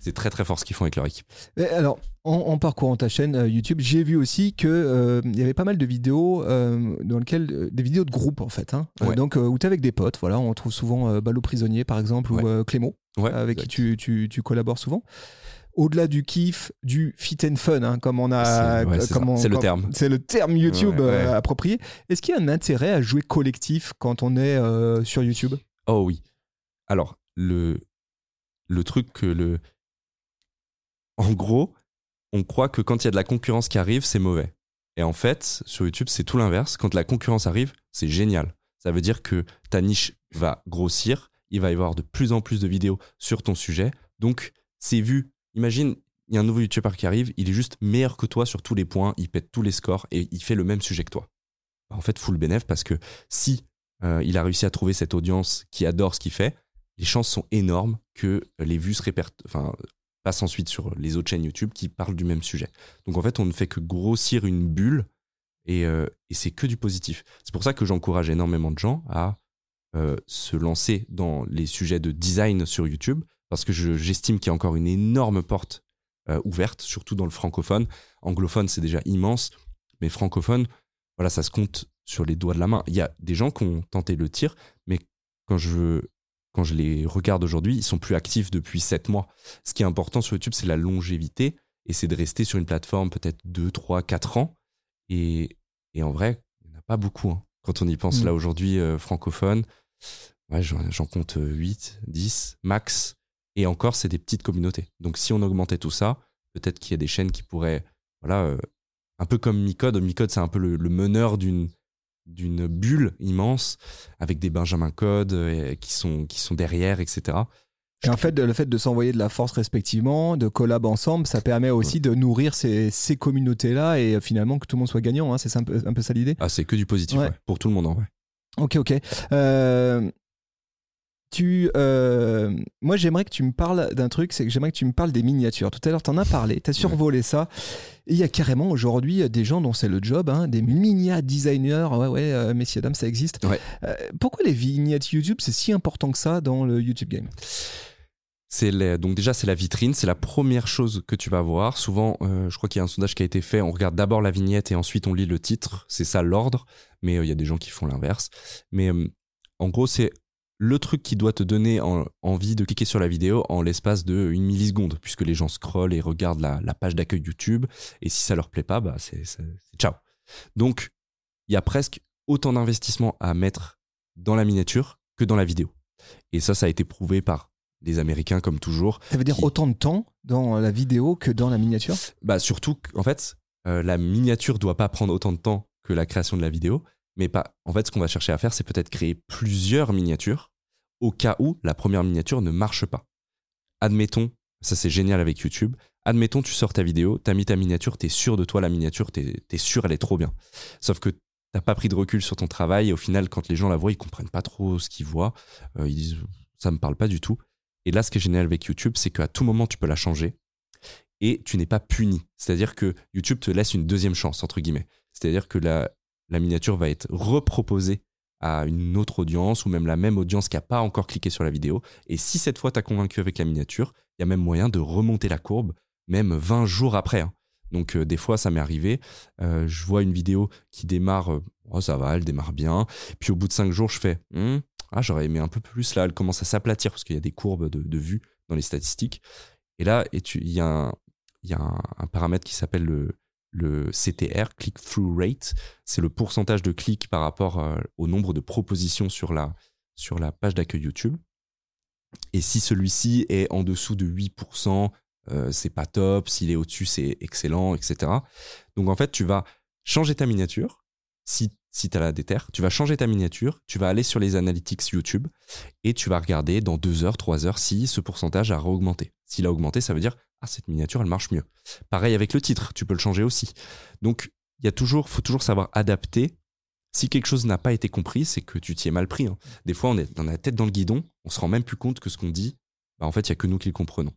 C'est très très fort ce qu'ils font avec leur équipe. Et alors, en, en parcourant ta chaîne euh, YouTube, j'ai vu aussi que euh, il y avait pas mal de vidéos euh, dans lesquelles euh, des vidéos de groupe en fait. hein. Ouais. donc où t'es avec des potes, voilà, on trouve souvent Ballot prisonnier par exemple Ouais. ou Clément. Ouais. avec qui tu, tu- tu collabores souvent, au-delà du kiff, du fit and fun, hein, comme on a, C'est- le terme. C'est le terme YouTube approprié. Est-ce qu'il y a un intérêt à jouer collectif quand on est sur YouTube? Oh oui. Alors, le, le truc que le. En gros, on croit que quand il y a de la concurrence qui arrive, c'est mauvais. Et en fait, sur YouTube, c'est tout l'inverse. Quand la concurrence arrive, c'est génial. Ça veut dire que ta niche va grossir, il va y avoir de plus en plus de vidéos sur ton sujet. Donc, c'est vu. Imagine, il y a un nouveau YouTuber qui arrive, il est juste meilleur que toi sur tous les points, il pète tous les scores et il fait le même sujet que toi. Bah, En fait, full bénéf parce que si euh, il a réussi à trouver cette audience qui adore ce qu'il fait, les chances sont énormes que les vues se répertent, passent ensuite sur les autres chaînes YouTube qui parlent du même sujet. Donc en fait, on ne fait que grossir une bulle et, euh, c'est que du positif. C'est pour ça que j'encourage énormément de gens à euh, se lancer dans les sujets de design sur YouTube parce que je- j'estime qu'il y a encore une énorme porte euh, ouverte, surtout dans le francophone. Anglophone, c'est déjà immense, mais francophone, voilà, ça se compte sur les doigts de la main. Il y a des gens qui ont tenté le tir, mais quand je, quand je les regarde aujourd'hui, ils sont plus actifs depuis 7 mois. Ce qui est important sur YouTube, c'est la longévité et c'est de rester sur une plateforme peut-être 2, 3, 4 ans. Et, et en vrai, il n'y en a pas beaucoup. hein. Quand on y pense Mm. là aujourd'hui, euh, francophone, ouais, j'en j'en compte 8, 10 max. Et encore, c'est des petites communautés. Donc si on augmentait tout ça, peut-être qu'il y a des chaînes qui pourraient, voilà, euh, un peu comme Micode. Micode, c'est un peu le, le meneur d'une d'une bulle immense avec des Benjamin Code euh, qui sont qui sont derrière, etc. Et en fait, le fait de s'envoyer de la force respectivement, de collab ensemble, ça permet aussi de nourrir ces, ces communautés-là et euh, finalement que tout le monde soit gagnant. hein. C'est un peu, un peu ça l'idée Ah, c'est que du positif, Ouais. ouais, pour tout le monde en vrai. Ok, ok. Euh, tu, euh, moi, j'aimerais que tu me parles d'un truc, c'est que j'aimerais que tu me parles des miniatures. Tout à l'heure, tu en as parlé, tu as survolé ça. Et il y a carrément aujourd'hui des gens dont c'est le job, hein, des minia designers. Ouais, ouais, euh, messieurs, dames, ça existe. Ouais. Euh, pourquoi les vignettes YouTube, c'est si important que ça dans le YouTube game? C'est les- donc déjà c'est la vitrine, c'est la première chose que tu vas voir. Souvent, euh, je crois qu'il y a un sondage qui a été fait. On regarde d'abord la vignette et ensuite on lit le titre. C'est ça l'ordre. Mais euh, il y a des gens qui font l'inverse. Mais euh, en gros, c'est le truc qui doit te donner en- envie de cliquer sur la vidéo en l'espace de une milliseconde, puisque les gens scrollent et regardent la, la page d'accueil YouTube. Et si ça leur plaît pas, bah c'est ciao. Donc il y a presque autant d'investissement à mettre dans la miniature que dans la vidéo. Et ça, ça a été prouvé par les Américains comme toujours. Ça veut dire Qui- autant de temps dans la vidéo que dans la miniature? Bah surtout qu'en fait, euh, la miniature doit pas prendre autant de temps que la création de la vidéo, mais pas. En fait, ce qu'on va chercher à faire, c'est peut-être créer plusieurs miniatures au cas où la première miniature ne marche pas. Admettons, ça c'est génial avec YouTube. Admettons, tu sors ta vidéo, t'as mis ta miniature, t'es sûr de toi la miniature, t'es es sûr elle est trop bien. Sauf que t'as pas pris de recul sur ton travail et au final, quand les gens la voient, ils comprennent pas trop ce qu'ils voient. Euh, ils disent ça me parle pas du tout. Et là, ce qui est génial avec YouTube, c'est qu'à tout moment, tu peux la changer et tu n'es pas puni. C'est-à-dire que YouTube te laisse une deuxième chance, entre guillemets. C'est-à-dire que la, la miniature va être reproposée à une autre audience ou même la même audience qui n'a pas encore cliqué sur la vidéo. Et si cette fois tu as convaincu avec la miniature, il y a même moyen de remonter la courbe, même 20 jours après. hein. Donc euh, des fois, ça m'est arrivé. Euh, je vois une vidéo qui démarre, euh, oh, ça va, elle démarre bien. Puis au bout de 5 jours, je fais, Hmm, ah, j'aurais aimé un peu plus là. Elle commence à s'aplatir parce qu'il y a des courbes de, de vue dans les statistiques. Et là, il y a un paramètre qui s'appelle le, le CTR, Click-Through Rate. C'est le pourcentage de clics par rapport euh, au nombre de propositions sur la, sur la page d'accueil YouTube. Et si celui-ci est en dessous de 8%, euh, c'est pas top. S'il est au-dessus, c'est excellent, etc. Donc en fait, tu vas changer ta miniature. Si, si tu as la déterre, tu vas changer ta miniature, tu vas aller sur les analytics YouTube et tu vas regarder dans 2 heures, 3 heures si ce pourcentage a augmenté. S'il a augmenté, ça veut dire ah cette miniature elle marche mieux. Pareil avec le titre, tu peux le changer aussi. Donc il y a toujours, faut toujours savoir adapter. Si quelque chose n'a pas été compris, c'est que tu t'y es mal pris. hein. Des fois, on est dans la tête dans le guidon, on se rend même plus compte que ce qu'on dit, bah, en fait, il y a que nous qui le comprenons.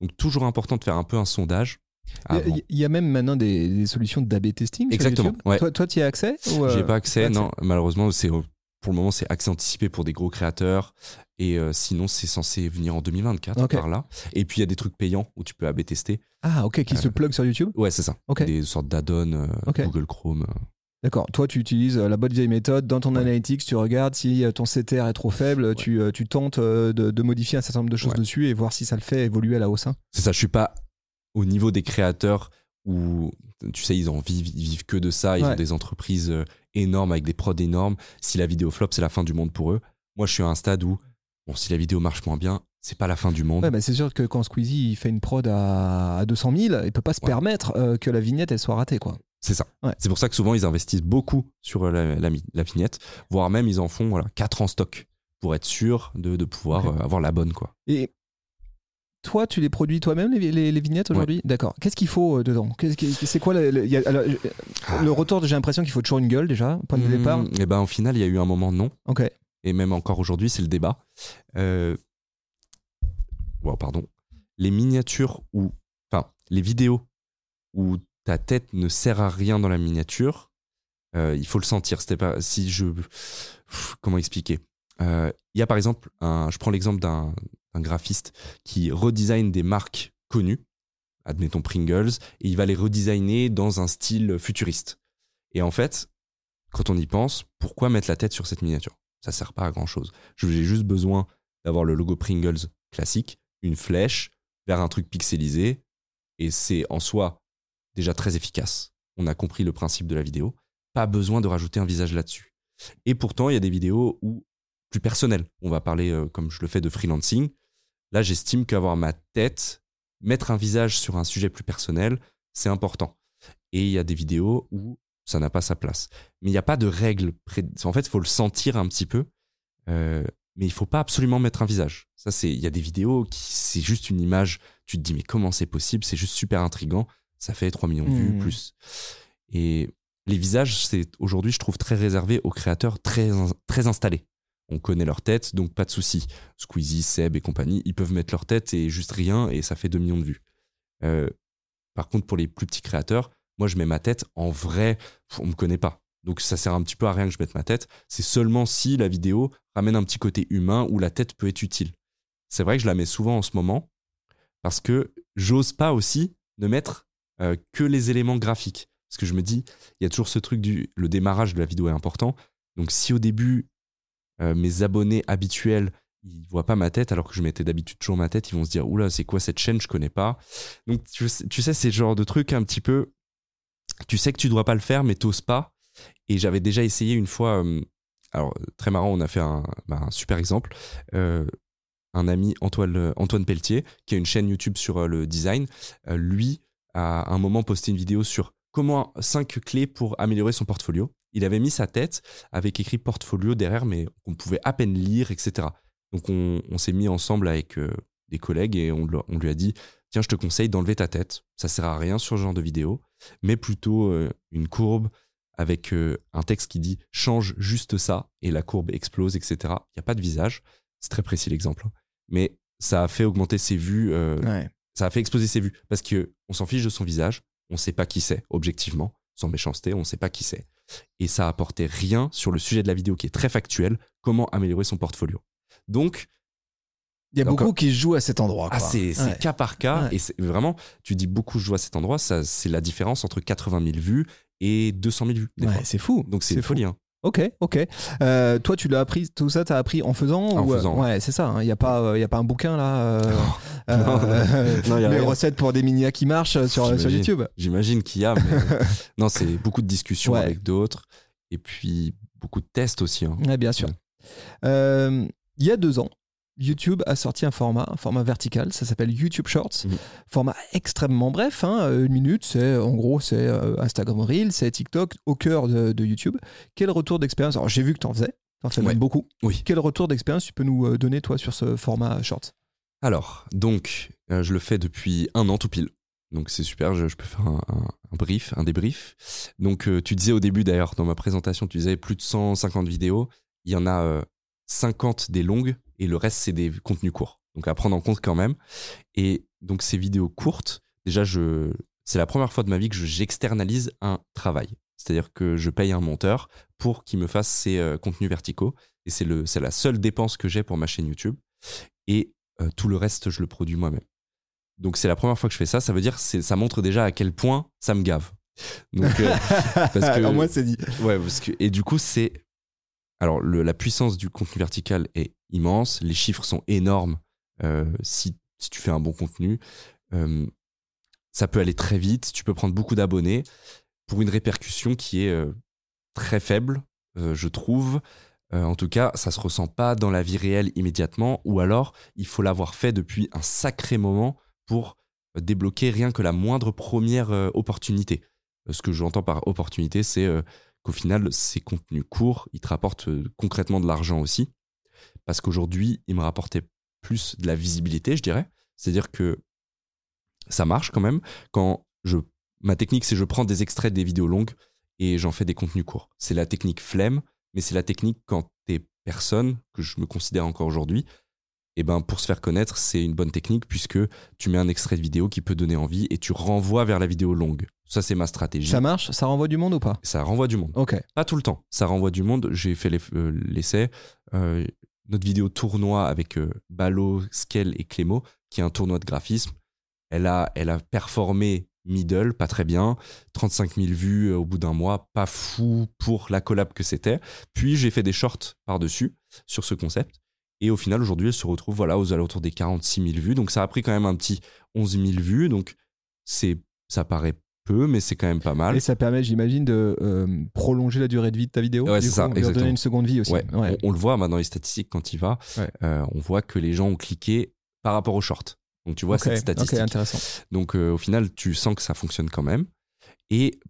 Donc toujours important de faire un peu un sondage. Il y a- avant. il y, a même maintenant des, des solutions d'AB testing. Exactement, ouais. Toi, toi, tu y as accès ou, euh, J'ai pas accès, non. Malheureusement, c'est euh, pour le moment c'est accès anticipé pour des gros créateurs et euh, sinon c'est censé venir en 2024 Ok. par là. Et puis il y a des trucs payants où tu peux AB tester. Ah, ok, qui se plug sur YouTube Ouais, c'est ça. Ok. Des sortes d'add-ons euh. Google Chrome. euh. D'accord. Toi, tu utilises euh, la bonne vieille méthode. Dans ton Ouais. analytics, tu regardes si euh, ton CTR est trop faible, tu, euh, tu tentes euh, de, de modifier un certain nombre de choses Ouais. dessus et voir si ça le fait évoluer à la hausse. hein. C'est ça. Je suis pas au niveau des créateurs où, tu sais, ils en vivent, ils vivent que de ça, ils Ouais. ont des entreprises euh, énormes avec des prods énormes. Si la vidéo flop, c'est la fin du monde pour eux. Moi, je suis à un stade où, bon, si la vidéo marche moins bien, c'est pas la fin du monde. Ouais, bah, c'est sûr que quand Squeezie il fait une prod à, à 200 000, il peut pas se Ouais. permettre euh, que la vignette elle soit ratée quoi. C'est ça. Ouais. C'est pour ça que souvent, ils investissent beaucoup sur euh, la, la, vignette, voire même, ils en font voilà, 4 en stock pour être sûr de, de pouvoir euh, avoir la bonne. quoi. Et toi, tu les produis toi-même les, les- les vignettes aujourd'hui D'accord. Qu'est-ce qu'il faut euh, dedans C'est quoi le, le- il y a- alors, euh, le retour J'ai l'impression qu'il faut toujours une gueule déjà, point de départ. et ben, au final, il y a eu un moment non. Ok. et même encore aujourd'hui, c'est le débat. Euh... wow, pardon. Les miniatures ou, enfin, les vidéos où ta tête ne sert à rien dans la miniature, euh, il faut le sentir. C'était pas si je, Pff, comment expliquer? Il y a par exemple, un, je prends l'exemple d'un un graphiste qui redesign des marques connues, admettons Pringles, et il va les redesigner dans un style futuriste. Et en fait, quand on y pense, pourquoi mettre la tête sur cette miniature? Ça sert pas à grand chose. J'ai juste besoin d'avoir le logo Pringles classique, une flèche vers un truc pixelisé, et c'est en soi déjà très efficace. On a compris le principe de la vidéo. Pas besoin de rajouter un visage là-dessus. Et pourtant, il y a des vidéos où plus personnelles. On va parler, euh, comme je le fais, de freelancing. Là, j'estime qu'avoir ma tête, mettre un visage sur un sujet plus personnel, c'est important. Et il y a des vidéos où ça n'a pas sa place. Mais il n'y a pas de règle. pré- En fait, il faut le sentir un petit peu. Euh, mais il faut pas absolument mettre un visage. Ça, c'est, il y a des vidéos qui, c'est juste une image. Tu te dis, mais comment c'est possible? C'est juste super intriguant. Ça fait 3 millions de vues, Mhm. plus. Et les visages, c'est aujourd'hui, je trouve, très réservé aux créateurs très, très installés. On connaît leur tête, donc pas de souci. Squeezie, Seb et compagnie, ils peuvent mettre leur tête et juste rien, et ça fait 2 millions de vues. Euh, par contre, pour les plus petits créateurs, moi, je mets ma tête en vrai, on me connaît pas. Donc ça sert un petit peu à rien que je mette ma tête. C'est seulement si la vidéo ramène un petit côté humain où la tête peut être utile. C'est vrai que je la mets souvent en ce moment parce que j'ose pas aussi ne mettre euh, que les éléments graphiques. Parce que je me dis, il y a toujours ce truc du le démarrage de la vidéo est important. Donc si au début euh, mes abonnés habituels ils voient pas ma tête alors que je mettais d'habitude toujours ma tête, ils vont se dire oula c'est quoi cette chaîne je connais pas. Donc tu sais, c'est le genre de truc un petit peu tu sais que tu dois pas le faire mais t'oses pas. Et j'avais déjà essayé une fois. euh, alors très marrant, on a fait un, bah, super exemple. Euh, un ami Antoine, Antoine Pelletier qui a une chaîne YouTube sur le design. lui a à un moment posté une vidéo sur comment 5 clés pour améliorer son portfolio. Il avait mis sa tête avec écrit portfolio derrière, mais qu'on pouvait à peine lire, etc. Donc on, on s'est mis ensemble avec euh, des collègues et on, on lui a dit tiens, je te conseille d'enlever ta tête. Ça sert à rien sur ce genre de vidéo, mais plutôt euh, une courbe avec euh, un texte qui dit change juste ça et la courbe explose, etc. Il n'y a pas de visage. C'est très précis l'exemple. Mais ça a fait augmenter ses vues, Ouais. ça a fait exploser ses vues parce que on s'en fiche de son visage, on sait pas qui c'est objectivement, sans méchanceté, on sait pas qui c'est. Et ça apportait rien sur le sujet de la vidéo qui est très factuel, comment améliorer son portfolio. Donc, Il y a beaucoup qui jouent à cet endroit. ah, c'est Ouais. cas par cas. Ouais. Et c'est vraiment, tu dis beaucoup je joue à cet endroit, c'est la différence entre 80 000 vues et 200 000 vues. Ouais, c'est fou. Donc c'est une fou. folie. hein. Ok, ok. Euh, toi, tu l'as appris, tout ça, t'as appris en faisant En ou, euh, faisant, Ouais, c'est ça. Il n'y a, pas, euh, y a pas un bouquin là. euh, Non. euh, *laughs* Non, y a les rien. recettes pour des minia qui marchent sur, sur. YouTube. J'imagine qu'il y a, mais *laughs* non, c'est beaucoup de discussions Ouais. avec d'autres et puis beaucoup de tests aussi. hein. Ouais, bien sûr. Il y a deux ans, YouTube a sorti un format, un format vertical, ça s'appelle YouTube Shorts. Mhm. Format extrêmement bref, hein, une minute, c'est en gros c'est euh, Instagram Reel, c'est TikTok au cœur de, de YouTube. Quel retour d'expérience Alors j'ai vu que tu en faisais, tu en Ouais. beaucoup. Oui. Quel retour d'expérience tu peux nous euh, donner toi sur ce format Shorts? Alors, donc, euh, je le fais depuis un an tout pile. Donc c'est super, je, je peux faire un, un- un brief, un débrief. Donc euh, tu disais au début d'ailleurs, dans ma présentation, tu disais plus de 150 vidéos. Il y en a euh, 50 des longues et le reste c'est des contenus courts. Donc à prendre en compte quand même. Et donc ces vidéos courtes, déjà je, c'est la première fois de ma vie que je- j'externalise un travail. C'est-à-dire que je paye un monteur pour qu'il me fasse ces euh, contenus verticaux. Et c'est le, c'est la seule dépense que j'ai pour ma chaîne YouTube. Et euh, tout le reste, je le produis moi-même. Donc c'est la première fois que je fais ça. Ça veut dire, c'est, ça montre déjà à quel point ça me gave. Donc, euh, *laughs* parce que, Au moins c'est dit. ouais, parce que, et du coup, c'est, alors la puissance du contenu vertical est immense. Les chiffres sont énormes euh, si, si tu fais un bon contenu. Euh, ça peut aller très vite, tu peux prendre beaucoup d'abonnés pour une répercussion qui est euh, très faible, je trouve. En tout cas, ça se ressent pas dans la vie réelle immédiatement, ou alors il faut l'avoir fait depuis un sacré moment pour débloquer rien que la moindre première opportunité. Ce que j'entends par opportunité, c'est qu'au final, ces contenus courts, ils te rapportent euh, concrètement de l'argent aussi. Parce qu'aujourd'hui, ils me rapportaient plus de la visibilité, je dirais. C'est-à-dire que ça marche quand même. Quand je, ma technique, c'est je prends des extraits des vidéos longues et j'en fais des contenus courts. C'est la technique flemme, mais c'est la technique quand t'es personne, que je me considère encore aujourd'hui, et ben pour se faire connaître, c'est une bonne technique puisque tu mets un extrait de vidéo qui peut donner envie et tu renvoies vers la vidéo longue. Ça, c'est ma stratégie. Ça marche Ça renvoie du monde ou pas? Ça renvoie du monde. Ok. Pas tout le temps. Ça renvoie du monde. J'ai fait euh, l'essai. Euh, notre vidéo tournoi avec euh, Ballot, Skell et Clémo, qui est un tournoi de graphisme, elle a, elle a performé middle, pas très bien. 35 000 vues euh, au bout d'un mois, pas fou pour la collab que c'était. Puis j'ai fait des shorts par-dessus sur ce concept. Et au final, aujourd'hui, elle se retrouve voilà, aux alentours des 46 000 vues. Donc ça a pris quand même un petit 11 000 vues. Donc c'est, ça paraît peu, mais c'est quand même pas mal. Et ça permet, j'imagine, de euh, prolonger la durée de vie de ta vidéo. Ouais, c'est ça, redonner une seconde vie aussi. Ouais, Ouais. On, on le voit dans les statistiques quand il va. Euh, on voit que les gens ont cliqué par rapport au short. Donc tu vois cette statistique. intéressant. Donc euh, au final, tu sens que ça fonctionne quand même. Et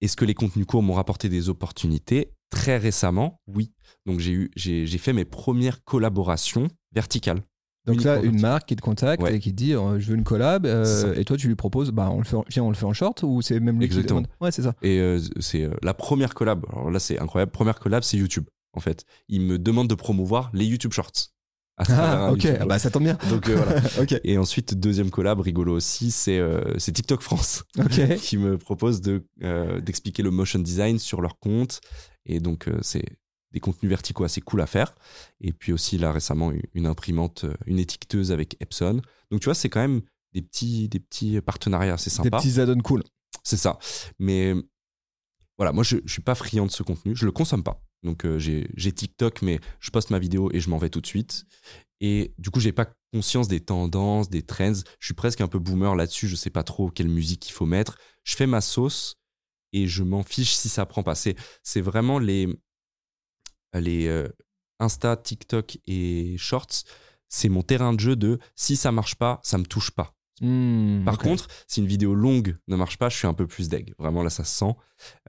est-ce que les contenus courts m'ont rapporté des opportunités? Très récemment, oui. Donc j'ai eu, j'ai, j'ai fait mes premières collaborations verticales. Donc là, une marque qui te contacte Ouais. et qui te dit euh, je veux une collab euh, et toi tu lui proposes bah on le fait en, viens on le fait en short ou c'est même lui Exactement. qui demande? Ouais c'est ça. Et euh, c'est la première collab. Alors là, c'est incroyable. Première collab, c'est YouTube. En fait, ils me demandent de promouvoir les YouTube Shorts. à Ah, ok Ah bah ça tombe bien. Donc voilà. *laughs* ok Et ensuite, deuxième collab, rigolo aussi, c'est c'est TikTok France ok. *laughs* qui me propose de, d'expliquer le motion design sur leur compte. Et donc, euh, c'est des contenus verticaux assez cool à faire. Et puis aussi, là, récemment, une imprimante, euh, une étiqueteuse avec Epson. Donc, tu vois, c'est quand même des petits, des petits partenariats assez Des sympas. petits add-ons cool. C'est ça. Mais voilà, moi, je, je suis pas friand de ce contenu. Je le consomme pas. Donc, euh, j'ai j'ai TikTok, mais je poste ma vidéo et je m'en vais tout de suite. Et du coup, j'ai pas conscience des tendances, des trends. Je suis presque un peu boomer là-dessus. Je sais pas trop quelle musique il faut mettre. Je fais ma sauce et je m'en fiche si ça prend pas. C'est c'est vraiment les, les euh, Insta, TikTok et Shorts. C'est mon terrain de jeu de si ça marche pas, ça me touche pas. Hmm, Par contre, si une vidéo longue ne marche pas, je suis un peu plus deg. Vraiment, là, ça se sent.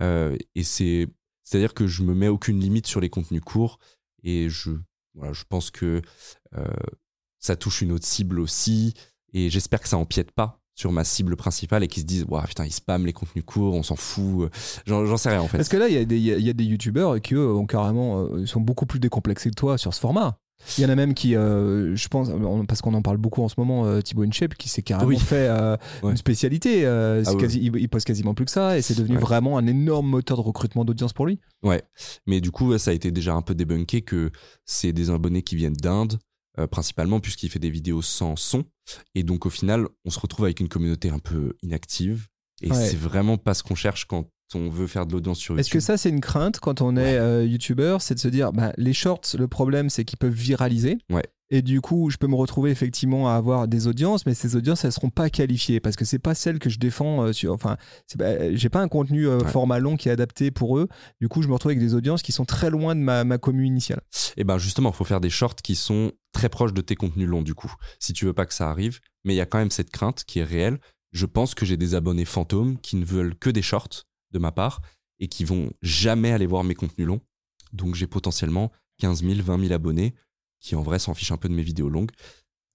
Euh, et c'est, c'est-à-dire que je me mets aucune limite sur les contenus courts. Et je, voilà, je pense que euh, ça touche une autre cible aussi. Et j'espère que ça empiète pas sur ma cible principale et qu'ils se disent, Ouah, putain, ils spamment les contenus courts, on s'en fout. J'en, j'en sais rien, en fait. Parce que là, il y, a des- y a- youtubeurs qui, eux, ont carrément, euh, sont beaucoup plus décomplexés que toi sur ce format. Il y en a même qui, euh, je pense, parce qu'on en parle beaucoup en ce moment, euh, Thibaut InShape, qui s'est carrément Oui. fait euh, *laughs* Ouais. une spécialité. euh, Ah quasi- il, il poste quasiment plus que ça et c'est devenu Ouais. vraiment un énorme moteur de recrutement d'audience pour lui. Ouais, mais du coup, ça a été déjà un peu débunké que c'est des abonnés qui viennent d'Inde, euh, principalement puisqu'il fait des vidéos sans son. Et donc, au final, on se retrouve avec une communauté un peu inactive. Et Ouais. c'est vraiment pas ce qu'on cherche quand on veut faire de l'audience sur YouTube. Est-ce que ça, c'est une crainte quand on est euh, youtubeur C'est de se dire, bah, les shorts, le problème, c'est qu'ils peuvent viraliser. Ouais. Et du coup, je peux me retrouver effectivement à avoir des audiences, mais ces audiences, elles seront pas qualifiées parce que c'est pas celles que je défends. euh, sur, enfin, pas- j'ai pas un contenu euh, Ouais. format long qui est adapté pour eux. Du coup, je me retrouve avec des audiences qui sont très loin de ma, ma commune initiale. Et ben justement, il faut faire des shorts qui sont très proches de tes contenus longs, du coup, si tu veux pas que ça arrive. Mais il y a quand même cette crainte qui est réelle. Je pense que j'ai des abonnés fantômes qui ne veulent que des shorts de ma part et qui vont jamais aller voir mes contenus longs. Donc j'ai potentiellement 15 000, 20 000 abonnés qui en vrai s'en fichent un peu de mes vidéos longues.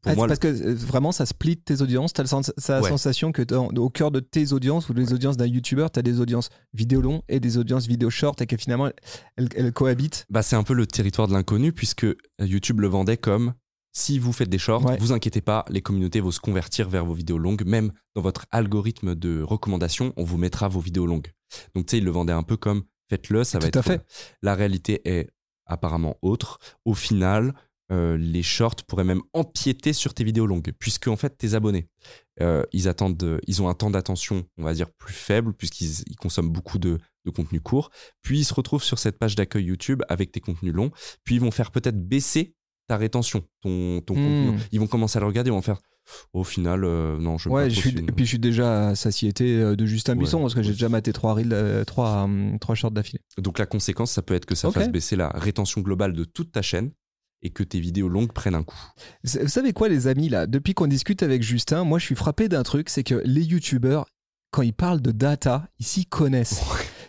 Ah, moi, parce que euh, vraiment, ça split tes audiences. Tu as la Ouais. sensation que au cœur de tes audiences ou les audiences d'un youtubeur, tu as des audiences vidéo long et des audiences vidéo short et que finalement, elles, elles cohabitent. bah, c'est un peu le territoire de l'inconnu puisque YouTube le vendait comme si vous faites des shorts, Ouais. vous inquiétez pas, les communautés vont se convertir vers vos vidéos longues. Même dans votre algorithme de recommandation, on vous mettra vos vidéos longues. Donc tu sais, ils le vendaient un peu comme faites-le, ça va Tout être à fait. cool. La réalité est apparemment autre. Au final, euh, les shorts pourraient même empiéter sur tes vidéos longues, puisque en fait tes abonnés, euh, ils attendent, de- ils ont un temps d'attention, on va dire plus faible, puisqu'ils ils consomment beaucoup de, de contenu court. Puis ils se retrouvent sur cette page d'accueil YouTube avec tes contenus longs. Puis ils vont faire peut-être baisser ta rétention, ton, ton Hmm. contenu. long. Ils vont commencer à le regarder, ils vont faire Au final, euh, non, je Ouais, je suis, et puis je suis déjà à satiété euh, de Justin Ouais, Buisson parce que j'ai déjà maté trois, reels, euh, trois, trois shorts d'affilée. Donc la conséquence, ça peut être que ça fasse baisser la rétention globale de toute ta chaîne et que tes vidéos longues prennent un coup. Vous savez quoi, les amis, là? Depuis qu'on discute avec Justin, moi, je suis frappé d'un truc c'est que les youtubeurs, quand ils parlent de data, ils s'y connaissent.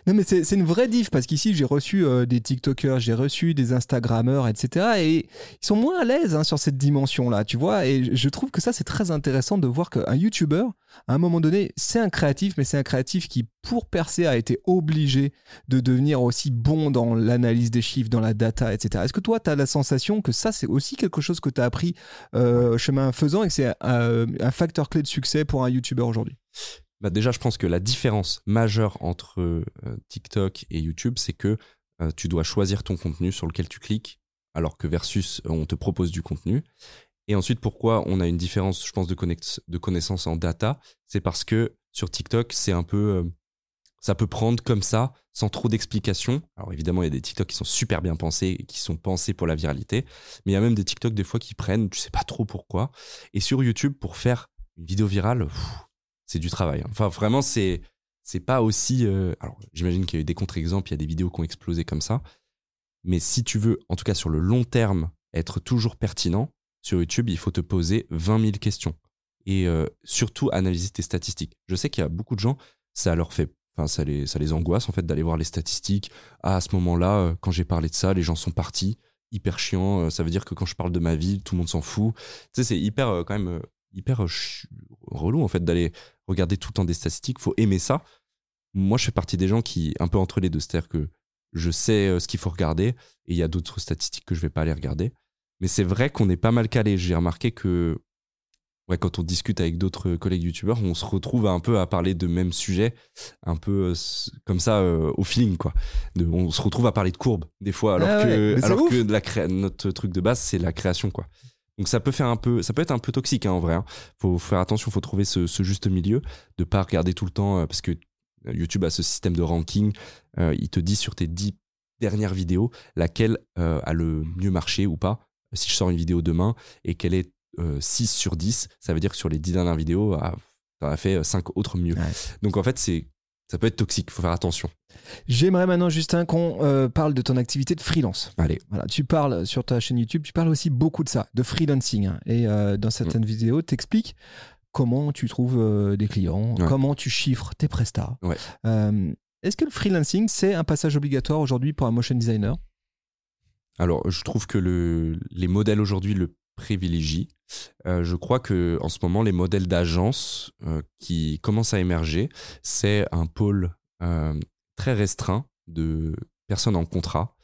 Non, mais c'est une vraie diff parce qu'ici, j'ai reçu euh, des TikTokers, j'ai reçu des Instagrammeurs, etc. Et ils sont moins à l'aise hein, sur cette dimension-là, tu vois. Et je trouve que ça, c'est très intéressant de voir qu'un YouTuber, à un moment donné, c'est un créatif, mais c'est un créatif qui, pour percer, a été obligé de devenir aussi bon dans l'analyse des chiffres, dans la data, etc. Est-ce que toi, tu as la sensation que ça, c'est aussi quelque chose que tu as appris euh, chemin faisant et que c'est euh, un facteur clé de succès pour un YouTuber aujourd'hui? Bah déjà, je pense que la différence majeure entre euh, TikTok et YouTube, c'est que euh, tu dois choisir ton contenu sur lequel tu cliques, alors que versus euh, on te propose du contenu. Et ensuite, pourquoi on a une différence, je pense, de, de connaissances en data C'est parce que sur TikTok, c'est un peu. ça peut prendre comme ça, sans trop d'explications. Alors évidemment, il y a des TikTok qui sont super bien pensés qui sont pensés pour la viralité. Mais il y a même des TikTok des fois qui prennent, tu sais pas trop pourquoi. Et sur YouTube, pour faire une vidéo virale, c'est du travail. Enfin, vraiment, c'est c'est pas aussi. euh, alors, j'imagine qu'il y a eu des contre-exemples, il y a des vidéos qui ont explosé comme ça. Mais si tu veux, en tout cas sur le long terme, être toujours pertinent, sur YouTube, il faut te poser 20 000 questions. Et euh, surtout, analyser tes statistiques. Je sais qu'il y a beaucoup de gens, ça leur fait. Enfin, ça les, ça les angoisse en fait d'aller voir les statistiques. Ah, à ce moment-là, euh, quand j'ai parlé de ça, les gens sont partis. Hyper chiant. Ça veut dire que quand je parle de ma vie, tout le monde s'en fout. Tu sais, c'est hyper quand même hyper relou en fait d'aller regarder tout le temps des statistiques. Faut aimer ça. Moi, je fais partie des gens qui un peu entre les deux, c'est-à-dire que je sais euh, ce qu'il faut regarder et il y a d'autres statistiques que je vais pas aller regarder. Mais c'est vrai qu'on est pas mal calé. J'ai remarqué que ouais, quand on discute avec d'autres collègues youtubeurs, on se retrouve un peu à parler de même sujet, un peu euh, comme ça euh, au feeling quoi. De- on se retrouve à parler de courbes des fois, alors Ah ouais, que, alors que la cré- notre truc de base c'est la création quoi. Donc ça peut faire un peu, ça peut être un peu toxique hein, en vrai. hein. Faut faire attention, faut trouver ce, ce juste milieu, de pas regarder tout le temps euh, parce que YouTube a ce système de ranking. euh, il te dit sur tes 10 dernières vidéos laquelle euh, a le mieux marché ou pas. Si je sors une vidéo demain et qu'elle est euh, 6 sur 10, ça veut dire que sur les 10 dernières vidéos, ah, t'en as fait 5 autres mieux. Ouais. Donc en fait, c'est ça peut être toxique, faut faire attention. J'aimerais maintenant, Justin, qu'on euh, parle de ton activité de freelance. Allez. Voilà, tu parles sur ta chaîne YouTube, tu parles aussi beaucoup de ça, de freelancing. hein. Et euh, dans certaines vidéos, tu expliques comment tu trouves euh, des clients, Ouais. comment tu chiffres tes prestats. Ouais. Est-ce que le freelancing, c'est un passage obligatoire aujourd'hui pour un motion designer? Alors, je trouve que le, les modèles aujourd'hui le privilégient. Euh, je crois que en ce moment, les modèles d'agence euh, qui commencent à émerger, c'est un pôle euh, très restreint de personnes en contrat,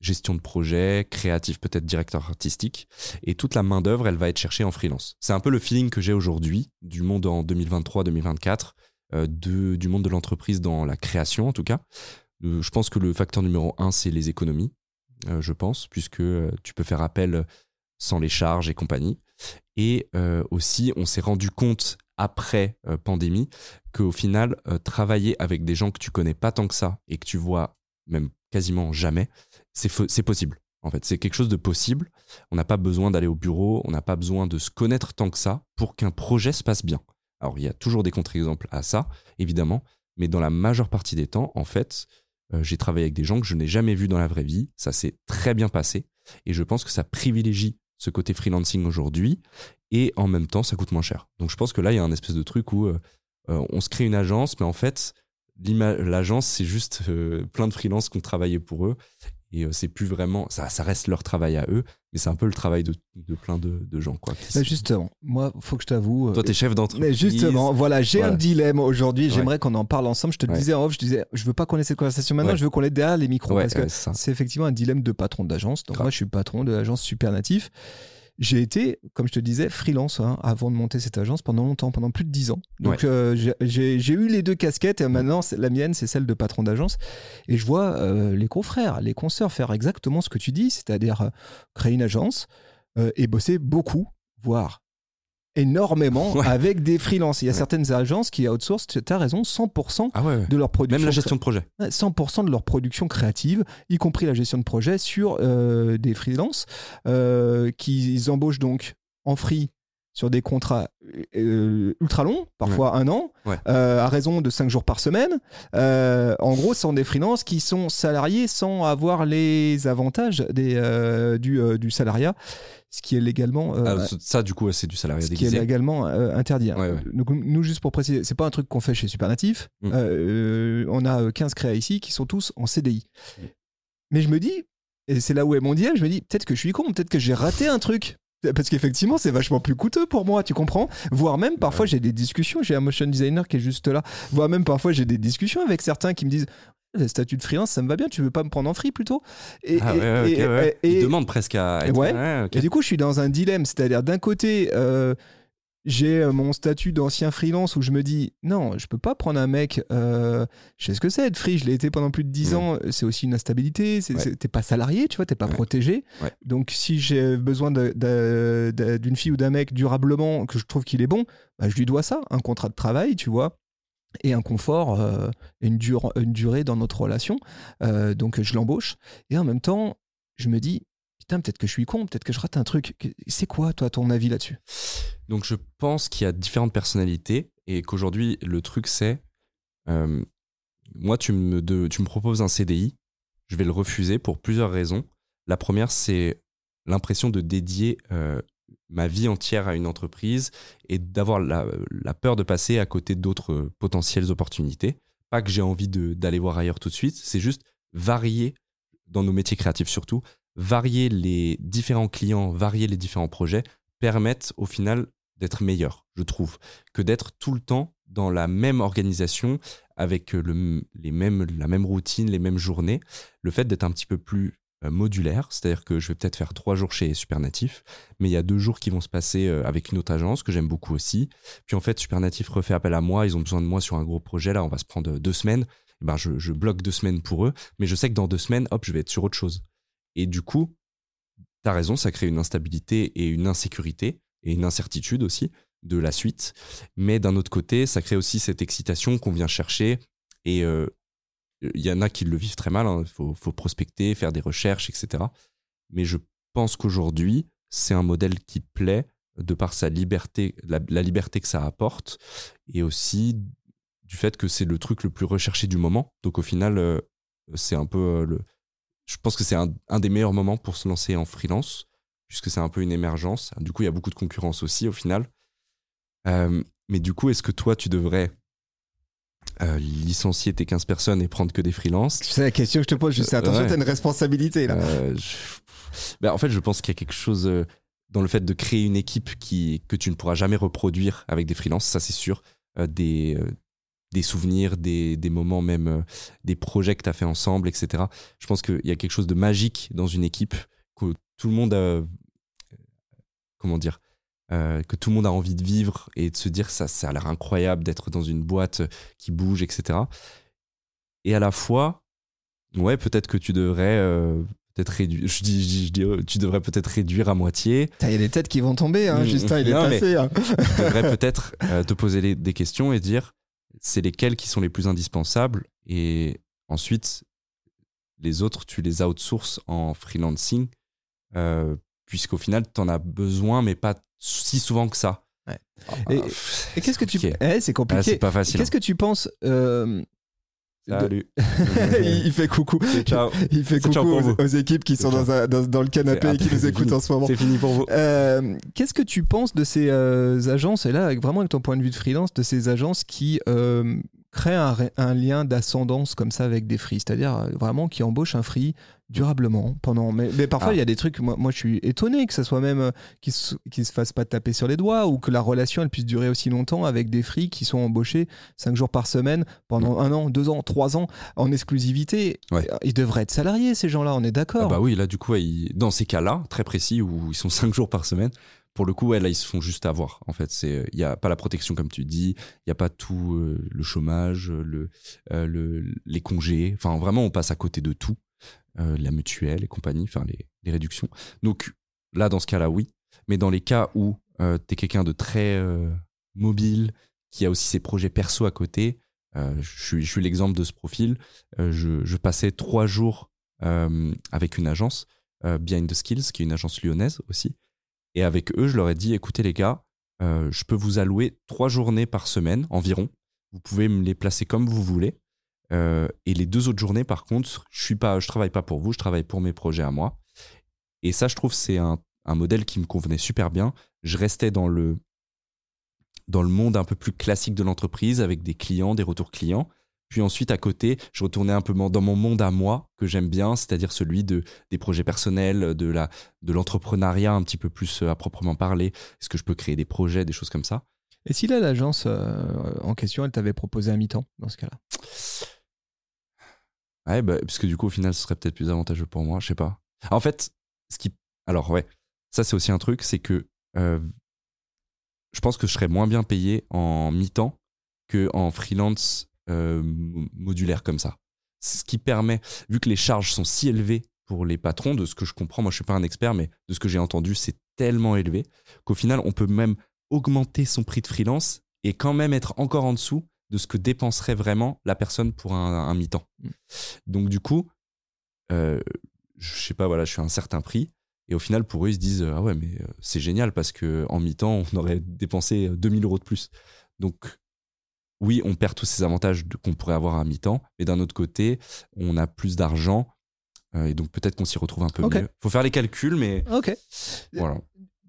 gestion de projet, créatif, peut-être directeur artistique, et toute la main d'œuvre, elle va être cherchée en freelance. C'est un peu le feeling que j'ai aujourd'hui du monde en 2023-2024, euh, de, du monde de l'entreprise dans la création en tout cas. Je pense que le facteur numéro un, c'est les économies je pense, puisque tu peux faire appel sans les charges et compagnie. Et euh, aussi, on s'est rendu compte après euh, pandémie qu'au final, euh, travailler avec des gens que tu connais pas tant que ça et que tu vois même quasiment jamais, c'est possible. En fait, c'est quelque chose de possible. On n'a pas besoin d'aller au bureau, on n'a pas besoin de se connaître tant que ça pour qu'un projet se passe bien. Alors, il y a toujours des contre-exemples à ça, évidemment, mais dans la majeure partie des temps, en fait, euh, j'ai travaillé avec des gens que je n'ai jamais vus dans la vraie vie. Ça s'est très bien passé. Et je pense que ça privilégie ce côté freelancing aujourd'hui. Et en même temps, ça coûte moins cher. Donc je pense que là, il y a un espèce de truc où euh, euh, on se crée une agence, mais en fait, l'agence, c'est juste euh, plein de freelances qui ont travaillé pour eux. Et euh, c'est plus vraiment. Ça, ça reste leur travail à eux, mais c'est un peu le travail de, de plein de, de gens. Quoi, qui Bah, sont- Justement, moi, faut que je t'avoue. Toi, euh, t'es chef d'entreprise. Mais justement, voilà, j'ai Voilà. un dilemme aujourd'hui. Ouais. J'aimerais qu'on en parle ensemble. Je te le disais en off, je disais, je veux pas qu'on ait cette conversation maintenant, Ouais. je veux qu'on l'ait derrière les micros. Ouais, parce que ouais, c'est effectivement un dilemme de patron d'agence. Donc Grave. moi, je suis patron de l'agence Super Natif. J'ai été, comme je te disais, freelance hein, avant de monter cette agence pendant longtemps, pendant plus de 10 ans. Donc euh, j'ai- eu les deux casquettes et maintenant la mienne, c'est celle de patron d'agence. Et je vois euh, les confrères, les consoeurs faire exactement ce que tu dis, c'est-à-dire euh, créer une agence et bosser beaucoup, voire énormément Ouais. avec des freelances. Il y a Ouais. certaines agences qui outsourcent, tu as raison, 100% Ah ouais, de leur production. Même la gestion de projet. Ouais, 100% de leur production créative, y compris la gestion de projet sur euh, des freelances euh, qui embauchent donc en free sur des contrats euh, ultra longs, parfois un an, Ouais. euh, à raison de 5 jours par semaine. Euh, en gros, ce sont des freelances qui sont salariés sans avoir les avantages des, euh, du, euh, du salariat, ce qui est légalement, euh, Ah, ça, du coup, c'est du salariat ce qui est déguisé. légalement euh, interdit. Ouais. Donc, nous, juste pour préciser, c'est pas un truc qu'on fait chez Supernatif. Mm. Euh, on a euh, 15 créas ici qui sont tous en CDI. Mm. Mais je me dis, et c'est là où est mon dilemme, je me dis, peut-être que je suis con, peut-être que j'ai raté un truc. Parce qu'effectivement, c'est vachement plus coûteux pour moi, tu comprends? Voire même, parfois, j'ai des discussions, j'ai un motion designer qui est juste là. Voire même, parfois, j'ai des discussions avec certains qui me disent, le statut de freelance, ça me va bien, tu veux pas me prendre en free plutôt? Et, Ah et- ouais, et- ouais. et- Il demande presque à être. Ouais. et du coup, je suis dans un dilemme, c'est-à-dire d'un côté, euh, j'ai euh, mon statut d'ancien freelance où je me dis non, je peux pas prendre un mec. euh, je sais ce que c'est être free, je l'ai été pendant plus de 10 Mm. ans. C'est aussi une instabilité. c'est- Ouais. T'es pas salarié, tu vois, t'es pas Ouais. protégé. Donc si j'ai besoin d'une fille ou d'un mec durablement que je trouve qu'il est bon, bah, je lui dois ça, un contrat de travail, tu vois. Et un confort, euh, une, dure- une durée dans notre relation. Euh, donc je l'embauche. Et en même temps, je me dis, putain, peut-être que je suis con, peut-être que je rate un truc. C'est quoi, toi, ton avis là-dessus? Donc je pense qu'il y a différentes personnalités et qu'aujourd'hui le truc c'est euh, moi tu me, proposes un CDI, je vais le refuser pour plusieurs raisons. La première c'est l'impression de dédier euh, ma vie entière à une entreprise et d'avoir la, peur de passer à côté d'autres potentielles opportunités. Pas que j'ai envie d'aller voir ailleurs tout de suite, c'est juste varier dans nos métiers créatifs surtout, varier les différents clients, varier les différents projets permettent au final d'être meilleur, je trouve, que d'être tout le temps dans la même organisation, avec euh, le, les mêmes, la même routine, les mêmes journées. Le fait d'être un petit peu plus euh, modulaire, c'est-à-dire que je vais peut-être faire trois jours chez Supernatif, mais il y a deux jours qui vont se passer euh, avec une autre agence que j'aime beaucoup aussi. Puis en fait, Supernatif refait appel à moi, ils ont besoin de moi sur un gros projet, là on va se prendre deux semaines. Eh ben, je, je bloque deux semaines pour eux, mais je sais que dans deux semaines, hop, je vais être sur autre chose. Et du coup, T'as raison, ça crée une instabilité et une insécurité et une incertitude aussi de la suite. Mais d'un autre côté, ça crée aussi cette excitation qu'on vient chercher. Et euh, il y en a qui le vivent très mal. Il faut, faut prospecter, faire des recherches, etc. Mais je pense qu'aujourd'hui, c'est un modèle qui plaît de par sa liberté, la, la liberté que ça apporte, et aussi du fait que c'est le truc le plus recherché du moment. Donc au final, euh, c'est un peu euh, le, je pense que c'est un, un des meilleurs moments pour se lancer en freelance, puisque c'est un peu une émergence. Du coup, il y a beaucoup de concurrence aussi au final. Euh, mais du coup, est-ce que toi, tu devrais euh, licencier tes 15 personnes et prendre que des freelances? C'est la question que je te pose. Je sais, attention, Ouais. t'as une responsabilité là. Euh, je- Ben, En fait, je pense qu'il y a quelque chose dans le fait de créer une équipe qui, que tu ne pourras jamais reproduire avec des freelances, ça c'est sûr. Euh, des, euh, des souvenirs, des, des moments même, euh, des projets que tu as fait ensemble, etc. Je pense qu'il y a quelque chose de magique dans une équipe que tout le monde a. Comment dire euh, que tout le monde a envie de vivre et de se dire ça, ça a l'air incroyable d'être dans une boîte qui bouge, etc. Et à la fois, ouais, peut-être que tu devrais euh, peut-être réduire. Je dis, je dis- je dis, tu devrais peut-être réduire à moitié. Il y a des têtes qui vont tomber, hein. Mm, Justin, il est non, passé. hein. Tu devrais peut-être euh, te poser les- des questions et dire c'est lesquels qui sont les plus indispensables et ensuite les autres tu les outsources en freelancing euh, puisqu'au final tu en as besoin mais pas si souvent que ça. Ouais. Ah, Et- qu'est-ce que tu. Eh, c'est Ah, compliqué. c'est pas facile. Qu'est-ce que tu penses euh, Salut. *laughs* il fait coucou. Ciao. *laughs* Il fait coucou aux, équipes qui sont dans, un- dans- dans le canapé et qui nous écoutent fini. en ce moment. C'est fini pour vous. Euh, Qu'est-ce que tu penses de ces euh, agences, et là, avec, vraiment avec ton point de vue de freelance, de ces agences qui euh, créent un, lien d'ascendance comme ça avec des free, c'est-à-dire euh, vraiment qui embauchent un free durablement pendant. Mais, mais parfois, Ah. il y a des trucs, moi, moi je suis étonné que ça soit même euh, qu'ils qu'ils se fassent pas taper sur les doigts ou que la relation elle puisse durer aussi longtemps avec des free qui sont embauchés 5 jours par semaine pendant un an, deux ans, trois ans en exclusivité. Ouais. Ils devraient être salariés, ces gens-là, on est Ah d'accord. bah oui, là, du coup, ils- dans ces cas-là, très précis, où ils sont *laughs* cinq jours par semaine, pour le coup, là, ils se font juste avoir. En fait, il n'y a pas la protection, comme tu dis, il n'y a pas tout euh, le chômage, euh, le, les congés. Enfin, vraiment, on passe à côté de tout. Euh, la mutuelle et compagnie, enfin, les, réductions. Donc, là, dans ce cas-là, oui. Mais dans les cas où tu es quelqu'un de très euh, mobile, qui a aussi ses projets perso à côté, euh, je suis, l'exemple de ce profil. Euh, je, passais trois jours euh, avec une agence, euh, Behind the Skills, qui est une agence lyonnaise aussi. Et avec eux, je leur ai dit, écoutez les gars, euh, je peux vous allouer trois journées par semaine environ. Vous pouvez me les placer comme vous voulez. Euh, et les deux autres journées, par contre, je suis pas, je travaille pas pour vous, je travaille pour mes projets à moi. Et ça, je trouve, c'est un, un modèle qui me convenait super bien. Je restais dans le dans le monde un peu plus classique de l'entreprise avec des clients, des retours clients. Puis ensuite, à côté, je retournais un peu dans mon monde à moi, que j'aime bien, c'est-à-dire celui de, des projets personnels, de, la, de l'entrepreneuriat un petit peu plus euh, à proprement parler. Est-ce que je peux créer des projets, des choses comme ça? Et si là, l'agence euh, en question, elle t'avait proposé un mi-temps dans ce cas-là? Ouais, bah, parce que du coup, au final, ce serait peut-être plus avantageux pour moi, je sais pas. En fait, ce qui. Alors, ouais, ça, c'est aussi un truc, c'est que euh, je pense que je serais moins bien payé en mi-temps que en freelance euh, modulaire comme ça. Ce qui permet, vu que les charges sont si élevées pour les patrons, de ce que je comprends, moi je suis pas un expert, mais de ce que j'ai entendu, c'est tellement élevé qu'au final, on peut même augmenter son prix de freelance et quand même être encore en dessous de ce que dépenserait vraiment la personne pour un, mi-temps. Mm. Donc du coup, euh, je sais pas, voilà, je suis à un certain prix. Et au final, pour eux, ils se disent Ah ouais, mais euh, c'est génial parce qu'en mi-temps, on aurait dépensé 2000 euros de plus. Donc, oui, on perd tous ces avantages qu'on pourrait avoir à mi-temps, mais d'un autre côté, on a plus d'argent. Euh, et donc, peut-être qu'on s'y retrouve un peu mieux. Il faut faire les calculs, mais. Ok. Voilà.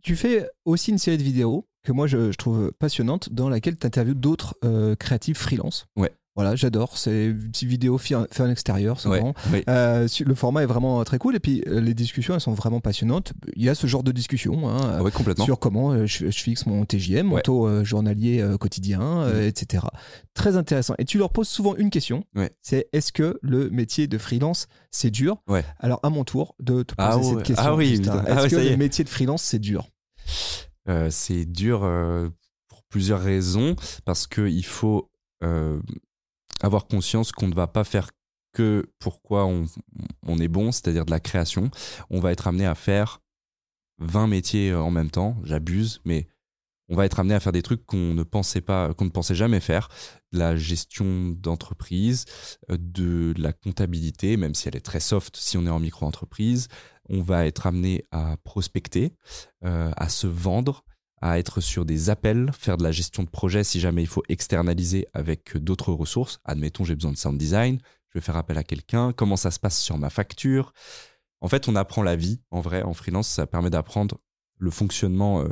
Tu fais aussi une série de vidéos que moi je, trouve passionnante, dans laquelle tu interviews d'autres euh, créatifs freelance. Ouais. Voilà, j'adore. C'est une petite vidéo fait en extérieur, souvent. Ouais, euh, le format est vraiment très cool. Et puis, euh, les discussions, elles sont vraiment passionnantes. Il y a ce genre de discussion hein, ouais, complètement. sur comment euh, je, fixe mon TJM, mon taux journalier quotidien, mm. etc. Très intéressant. Et tu leur poses souvent une question. C'est est-ce que le métier de freelance, c'est dur? Alors, à mon tour de te poser ah cette question. Ah oui, est-ce que le métier de freelance, c'est dur? C'est dur pour plusieurs raisons. Parce qu'il faut avoir conscience qu'on ne va pas faire que pourquoi on, on est bon, c'est-à-dire de la création. On va être amené à faire 20 métiers en même temps. J'abuse, mais on va être amené à faire des trucs qu'on ne pensait pas, qu'on ne pensait jamais faire. De la gestion d'entreprise, euh, de la comptabilité, même si elle est très soft si on est en micro-entreprise. On va être amené à prospecter, euh, à se vendre, à être sur des appels, faire de la gestion de projet si jamais il faut externaliser avec d'autres ressources. Admettons, j'ai besoin de sound design, je vais faire appel à quelqu'un, comment ça se passe sur ma facture? En fait, on apprend la vie en vrai, en freelance, ça permet d'apprendre le fonctionnement euh,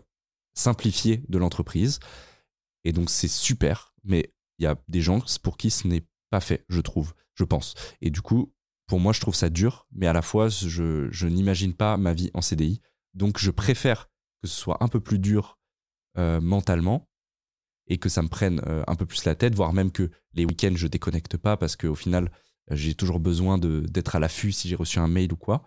simplifié de l'entreprise. Et donc, c'est super, mais il y a des gens pour qui ce n'est pas fait, je trouve, je pense. Et du coup, pour moi, je trouve ça dur, mais à la fois, je, je n'imagine pas ma vie en CDI. Donc, je préfère que ce soit un peu plus dur euh, mentalement et que ça me prenne euh, un peu plus la tête, voire même que les week-ends je déconnecte pas parce qu'au final j'ai toujours besoin d'être à l'affût si j'ai reçu un mail ou quoi.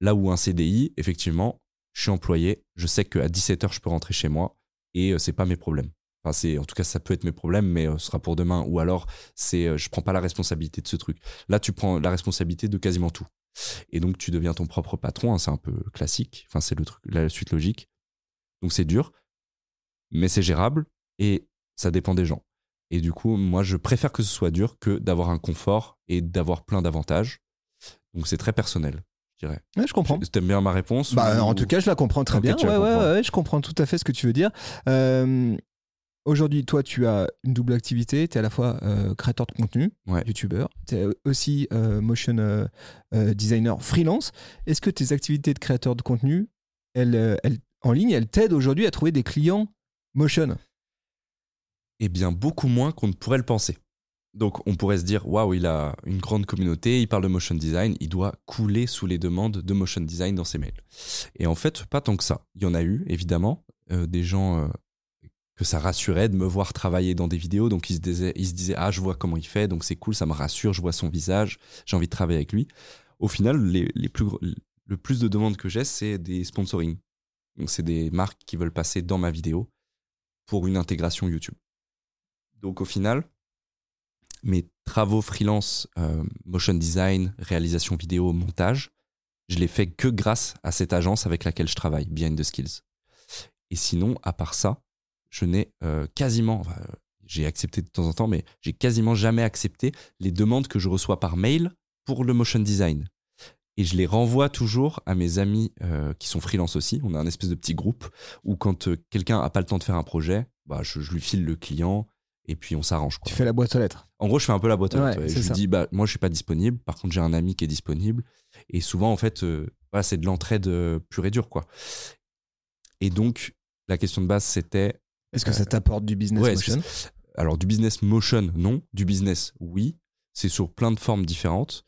Là où un CDI, effectivement, je suis employé, je sais qu'à 17h je peux rentrer chez moi et euh, c'est pas mes problèmes. Enfin, en tout cas, ça peut être mes problèmes, mais ce sera pour demain. Ou alors, c'est, je prends pas la responsabilité de ce truc. Là, tu prends la responsabilité de quasiment tout. Et donc, tu deviens ton propre patron. Hein, c'est un peu classique. Enfin, c'est la suite logique. Donc, c'est dur mais c'est gérable et ça dépend des gens. Et du coup, moi, je préfère que ce soit dur que d'avoir un confort et d'avoir plein d'avantages. Donc, c'est très personnel, je dirais. Ouais, je comprends. T'aimes bien ma réponse bah, En tout cas, je la comprends très bien. Ouais, ouais, je comprends tout à fait ce que tu veux dire. Euh, aujourd'hui, toi, tu as une double activité. Tu es à la fois euh, créateur de contenu, youtubeur. Tu es aussi euh, motion designer freelance. Est-ce que tes activités de créateur de contenu, elles, elles, en ligne, elles t'aident aujourd'hui à trouver des clients Motion Eh bien, beaucoup moins qu'on ne pourrait le penser. Donc, on pourrait se dire, waouh, il a une grande communauté, il parle de motion design, il doit couler sous les demandes de motion design dans ses mails. Et en fait, pas tant que ça. Il y en a eu, évidemment, euh, des gens euh, que ça rassurait de me voir travailler dans des vidéos. Donc, ils se, disaient, ah, je vois comment il fait, donc c'est cool, ça me rassure, je vois son visage, j'ai envie de travailler avec lui. Au final, les plus, le plus de demandes que j'ai, c'est des sponsoring. Donc, c'est des marques qui veulent passer dans ma vidéo pour une intégration YouTube. Donc au final, mes travaux freelance, euh, motion design, réalisation vidéo, montage, je l'ai fait que grâce à cette agence avec laquelle je travaille, Behind the Skills. Et sinon, à part ça, je n'ai euh, quasiment, j'ai accepté de temps en temps, mais j'ai quasiment jamais accepté les demandes que je reçois par mail pour le motion design. Et je les renvoie toujours à mes amis euh, qui sont freelance aussi. On a un espèce de petit groupe où quand euh, quelqu'un a pas le temps de faire un projet, bah, je, je lui file le client et puis on s'arrange. Tu fais la boîte aux lettres. En gros, je fais un peu la boîte Ouais, lettres, ouais. Je lui dis, bah, moi, je suis pas disponible. Par contre, j'ai un ami qui est disponible. Et souvent, en fait, euh, voilà, c'est de l'entraide pure et dure, quoi. Et donc, la question de base, c'était, Est-ce que ça t'apporte du business ouais, motion alors, du business motion, non. Du business, oui. C'est sur plein de formes différentes.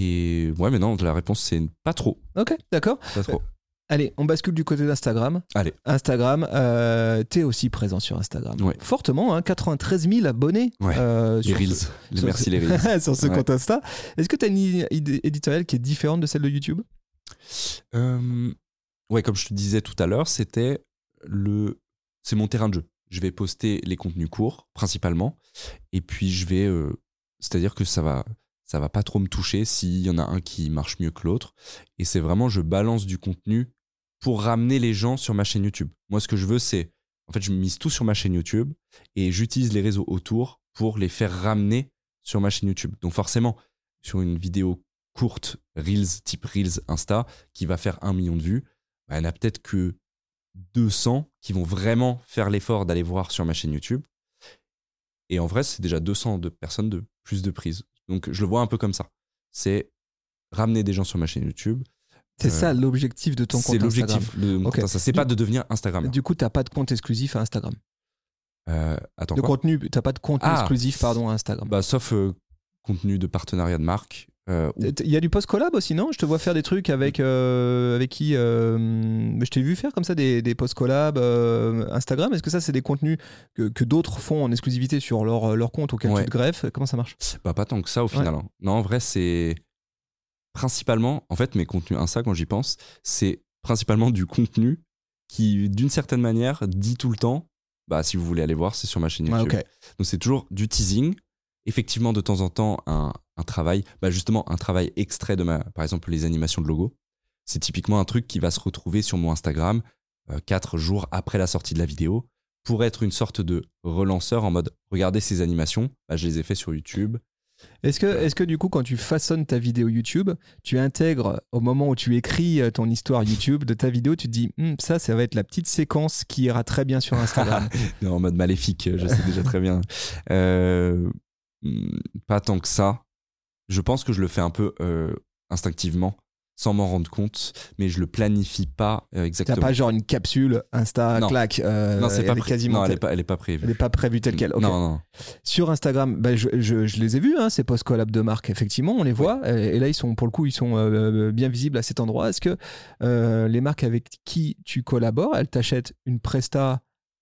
Et ouais, mais non, la réponse, c'est pas trop. Ok, d'accord. Pas trop. Allez, on bascule du côté d'Instagram. Allez. Instagram, euh, t'es aussi présent sur Instagram. Ouais. Fortement, hein, 93 000 abonnés. Ouais. euh, Les sur Reels. ce- Les sur merci, ce- les Reels. *laughs* sur ce Ouais. compte Insta. Est-ce que tu as une idée éditoriale qui est différente de celle de YouTube? Euh, ouais, comme je te disais tout à l'heure, c'était le, c'est mon terrain de jeu. Je vais poster les contenus courts principalement, et puis je vais, euh, c'est-à-dire que ça va, ça va pas trop me toucher s'il y en a un qui marche mieux que l'autre. Et c'est vraiment, je balance du contenu pour ramener les gens sur ma chaîne YouTube. Moi, ce que je veux, c'est, en fait, je mise tout sur ma chaîne YouTube et j'utilise les réseaux autour pour les faire ramener sur ma chaîne YouTube. Donc forcément, sur une vidéo courte, Reels, type Reels Insta, qui va faire un million de vues, bah, il en a peut-être que 200 qui vont vraiment faire l'effort d'aller voir sur ma chaîne YouTube. Et en vrai, c'est déjà 200 de personnes de plus de prises. Donc je le vois un peu comme ça. C'est ramener des gens sur ma chaîne YouTube. C'est Euh, ça l'objectif de ton compte C'est Instagram. l'objectif de mon Ok. compte. C'est pas de devenir Instagram. Du coup, t'as pas de compte exclusif à Instagram. Euh, attends, De contenu, t'as pas de contenu Ah. exclusif pardon à Instagram. bah, Sauf euh, contenu de partenariat de marque. Euh, Il y a du post collab aussi, non? Je te vois faire des trucs avec euh, avec qui euh, Je t'ai vu faire comme ça des, des post collab Instagram. Est-ce que ça c'est des contenus que, que d'autres font en exclusivité sur leur, leur compte auquel Ouais. tu te greffes? Comment ça marche? Bah, pas tant que ça au final. hein. Non, en vrai, c'est principalement, en fait, mes contenus Insta, quand j'y pense, c'est principalement du contenu qui, d'une certaine manière, dit tout le temps, bah, si vous voulez aller voir, c'est sur ma chaîne YouTube. Donc, c'est toujours du teasing. Effectivement, de temps en temps, un, un travail, bah, justement, un travail extrait de ma, par exemple, les animations de logo. C'est typiquement un truc qui va se retrouver sur mon Instagram euh, quatre jours après la sortie de la vidéo pour être une sorte de relanceur en mode regardez ces animations, bah, je les ai fait sur YouTube. Est-ce que, est que du coup, quand tu façonnes ta vidéo YouTube, tu intègres au moment où tu écris euh, ton histoire YouTube de ta vidéo, tu te dis Hum, ça, ça va être la petite séquence qui ira très bien sur Instagram. *laughs* Non, en mode maléfique, je sais déjà très bien. Euh, hmm, pas tant que ça. Je pense que je le fais un peu euh, instinctivement, sans m'en rendre compte, mais je le planifie pas euh, T'as exactement. pas genre une capsule Insta, Non. clac. euh, non, c'est pas pré- quasiment non, elle est pas, elle est pas prévue. elle est pas prévue telle quelle. ok. Non, non. Sur Instagram, bah, je, je- je les ai vus, hein, ces post collab de marque, effectivement, on les voit. Et, et là, ils sont, pour le coup, ils sont euh, bien visibles à cet endroit. Est-ce que les marques avec qui tu collabores, elles t'achètent une presta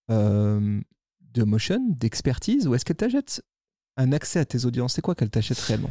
de motion, d'expertise, ou est-ce qu'elles t'achètent un accès à tes audiences C'est quoi qu'elles t'achètent réellement?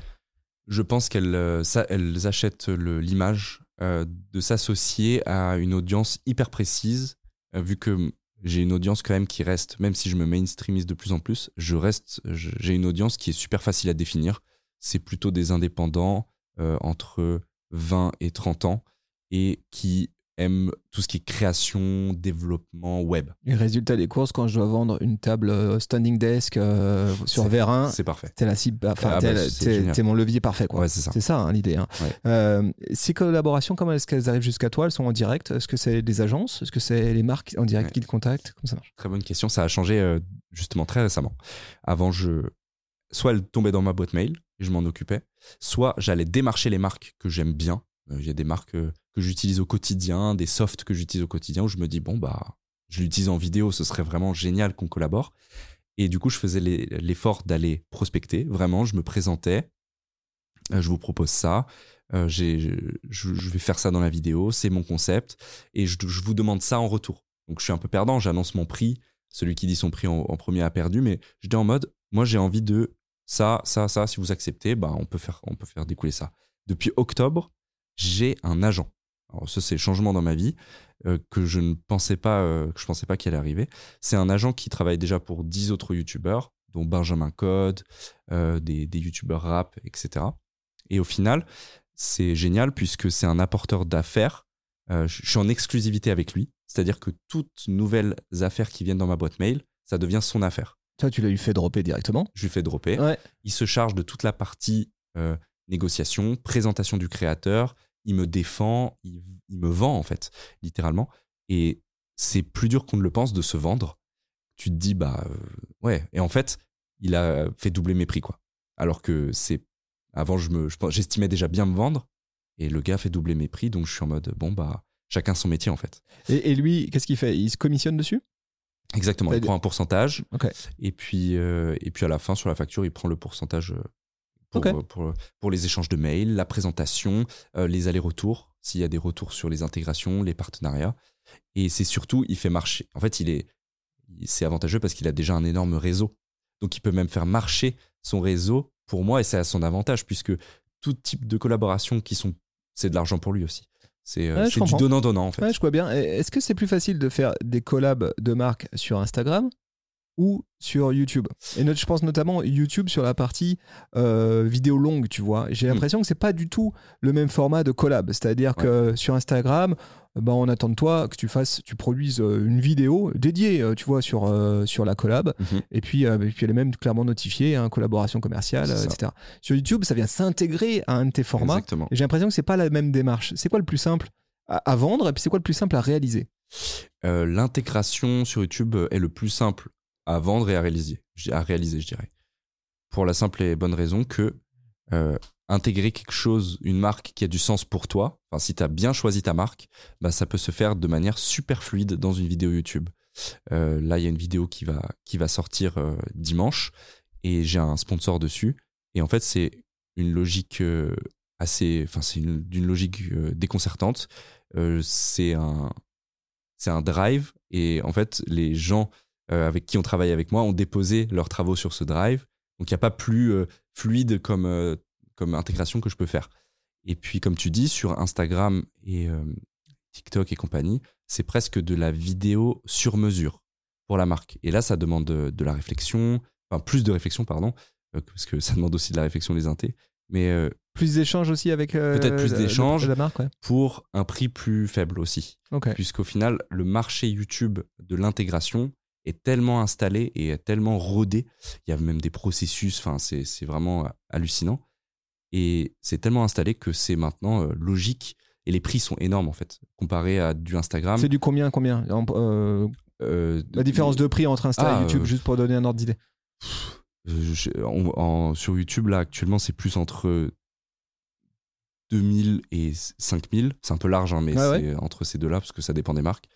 Je pense qu'elles euh, elles achètent l'image euh, de s'associer à une audience hyper précise, euh, vu que j'ai une audience quand même qui reste, même si je me mainstreamise de plus en plus, je reste, j'ai une audience qui est super facile à définir. C'est plutôt des indépendants entre 20 et 30 ans et qui aiment tout ce qui est création, développement web. Les résultats des courses, quand je dois vendre une table euh, standing desk euh, sur Vérin, C'est parfait. t'es la cible, enfin, Ah t'es, bah, mon levier parfait. Quoi. Ouais, c'est ça. C'est ça hein, l'idée. hein. Ouais. Euh, ces collaborations, comment est-ce qu'elles arrivent jusqu'à toi? Elles sont en direct? Est-ce que c'est des agences? Est-ce que c'est les marques en direct Ouais. qui te contactent? Comment ça marche? Très bonne question. Ça a changé euh, justement très récemment. Avant, je soit elle tombait dans ma boîte mail et je m'en occupais, soit j'allais démarcher les marques que j'aime bien. Euh, Il y a des marques euh, que j'utilise au quotidien, des softs que j'utilise au quotidien où je me dis bon bah je l'utilise en vidéo, ce serait vraiment génial qu'on collabore. Et du coup, je faisais l'effort d'aller prospecter. Vraiment, je me présentais. Euh, je vous propose ça. Je, je vais faire ça dans la vidéo. C'est mon concept. Et je, je vous demande ça en retour. Donc, je suis un peu perdant. J'annonce mon prix. Celui qui dit son prix en, premier a perdu. Mais j'étais en mode, moi, j'ai envie de ça, ça, ça. Si vous acceptez, bah, on, peut faire, on peut faire découler ça. Depuis octobre, j'ai un agent. Alors, ça, c'est le changement dans ma vie euh, que je ne pensais pas, euh, que je pensais pas qu'il allait arriver. C'est un agent qui travaille déjà pour 10 autres youtubeurs, dont Benjamin Code, euh, des, des youtubeurs rap, etc. Et au final, c'est génial puisque c'est un apporteur d'affaires. Je je suis en exclusivité avec lui. C'est-à-dire que toutes nouvelles affaires qui viennent dans ma boîte mail, ça devient son affaire. Toi, tu l'as eu fait dropper directement? Je lui fais dropper. Ouais. Il se charge de toute la partie euh, négociation, présentation du créateur. il me défend, il, il me vend en fait, littéralement. Et c'est plus dur qu'on ne le pense de se vendre. Tu te dis, bah euh, ouais. Et en fait, il a fait doubler mes prix, quoi. Alors que c'est. Avant, je me, je j'estimais déjà bien me vendre. Et le gars fait doubler mes prix. Donc, je suis en mode, bon, bah, chacun son métier, en fait. Et, et lui, qu'est-ce qu'il fait? Il se commissionne dessus? Exactement. Il prend un pourcentage. Et puis, euh, et puis à la fin, sur la facture, il prend le pourcentage euh, pour, Ok. euh, pour, pour les échanges de mails, la présentation, euh, les allers-retours, s'il y a des retours sur les intégrations, les partenariats. Et c'est surtout, il fait marcher. En fait, il est, c'est avantageux parce qu'il a déjà un énorme réseau. Donc, il peut même faire marcher son réseau pour moi et c'est à son avantage puisque tout type de collaboration qui sont, c'est de l'argent pour lui aussi. C'est euh, Ouais, du donnant-donnant en fait. Ouais, je crois bien. Est-ce que c'est plus facile de faire des collabs de marques sur Instagram ou sur YouTube Et je pense notamment YouTube sur la partie euh, vidéo longue, tu vois. J'ai Hmm. l'impression que c'est pas du tout le même format de collab. C'est-à-dire que sur Instagram, ben, on attend de toi que tu fasses, tu produises euh, une vidéo dédiée, euh, tu vois, sur, euh, sur la collab. Mhm. Et puis, euh, et puis elle est même clairement notifiée, hein, collaboration commerciale, etc. Sur YouTube, ça vient s'intégrer à un de tes formats. J'ai l'impression que c'est pas la même démarche. C'est quoi le plus simple à, à vendre et puis c'est quoi le plus simple à réaliser? Euh, l'intégration sur YouTube est le plus simple à vendre et à réaliser, à réaliser, je dirais. Pour la simple et bonne raison que euh, intégrer quelque chose, une marque qui a du sens pour toi, enfin, si tu as bien choisi ta marque, bah, ça peut se faire de manière super fluide dans une vidéo YouTube. Euh, là, il y a une vidéo qui va, qui va sortir euh, dimanche et j'ai un sponsor dessus. Et en fait, c'est une logique assez. Enfin, c'est une- d'une logique déconcertante. C'est un, c'est un drive et en fait les gens avec qui on travaille avec moi ont déposé leurs travaux sur ce drive. Donc il n'y a pas plus euh, fluide comme, euh, comme intégration que je peux faire. Et puis comme tu dis sur Instagram et euh, TikTok et compagnie c'est presque de la vidéo sur mesure pour la marque. Et là ça demande de, de la réflexion enfin plus de réflexion pardon euh, parce que ça demande aussi de la réflexion les intés. Mais euh, Plus d'échanges aussi avec euh, Peut-être plus d'échanges. le- la marque, ouais. pour un prix plus faible aussi. Puisqu'au final, le marché YouTube de l'intégration est tellement installé et est tellement rodé. Il y a même des processus, enfin, c'est vraiment hallucinant. Et c'est tellement installé que c'est maintenant euh, logique. Et les prix sont énormes, en fait, comparé à du Instagram. C'est du combien, combien En- euh, Euh, La différence de prix entre Insta Ah, et YouTube, euh, juste pour donner un ordre d'idée? Euh, sur YouTube, là, actuellement, c'est plus entre 2000 et 5000. C'est un peu large, hein, mais Ouais, c'est entre ces deux-là, parce que ça dépend des marques.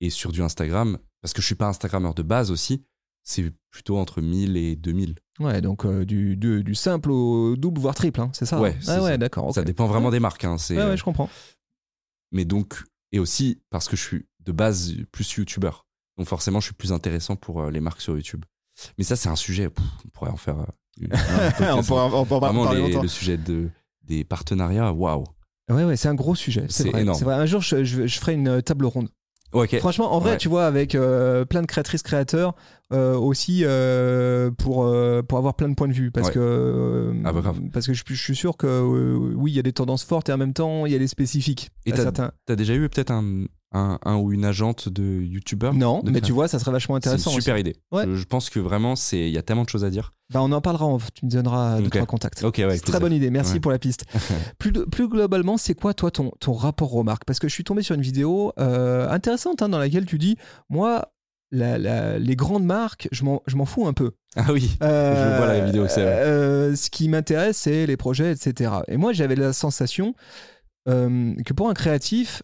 Et sur du Instagram, parce que je suis pas Instagrammeur de base aussi, c'est plutôt entre 1000 et 2000. Ouais, donc euh, du, du, du simple au double, voire triple, hein, c'est ça Ouais, hein c'est Ah ouais, d'accord. Ça dépend vraiment des marques. hein, Ouais, ouais, je comprends. Mais donc, et aussi parce que je suis de base plus YouTuber. Donc forcément, je suis plus intéressant pour euh, les marques sur YouTube. Mais ça, c'est un sujet, pff, on pourrait en faire euh, une- un *laughs* podcast. on pourra, on pourra Vraiment, parler les- longtemps. le sujet de, des partenariats, waouh. Ouais, ouais, c'est un gros sujet. C'est énorme. Vrai. Un jour, je, je, je ferai une euh, table ronde. Franchement, en vrai, Ouais. tu vois, avec euh, plein de créatrices, créateurs, euh, aussi euh, pour, pour avoir plein de points de vue. Parce Ouais. que, Ah bah parce que je, je suis sûr que oui, il y a des tendances fortes et en même temps, il y a les spécifiques. Et À t'as- certains... T'as déjà eu peut-être un, un, un ou une agente de YouTuber Non, de mais tu vois, ça serait vachement C'est une intéressant. aussi. super idée. Ouais. Je, je pense que vraiment, c'est il y a tellement de choses à dire. Bah, on en parlera, on- tu me donneras deux, Ok. trois contacts. Ouais. C'est très bonne idée, merci Ouais. pour la piste. *laughs* plus, de- plus globalement, c'est quoi toi ton, ton rapport aux marques? Parce que je suis tombé sur une vidéo euh, intéressante hein, dans laquelle tu dis, moi, la- la- les grandes marques, je m'en je m'en fous un peu. Ah oui. Euh, Je vois la vidéo, c'est vrai. euh, ce qui m'intéresse, c'est les projets, etc. Et moi, j'avais la sensation que pour un créatif,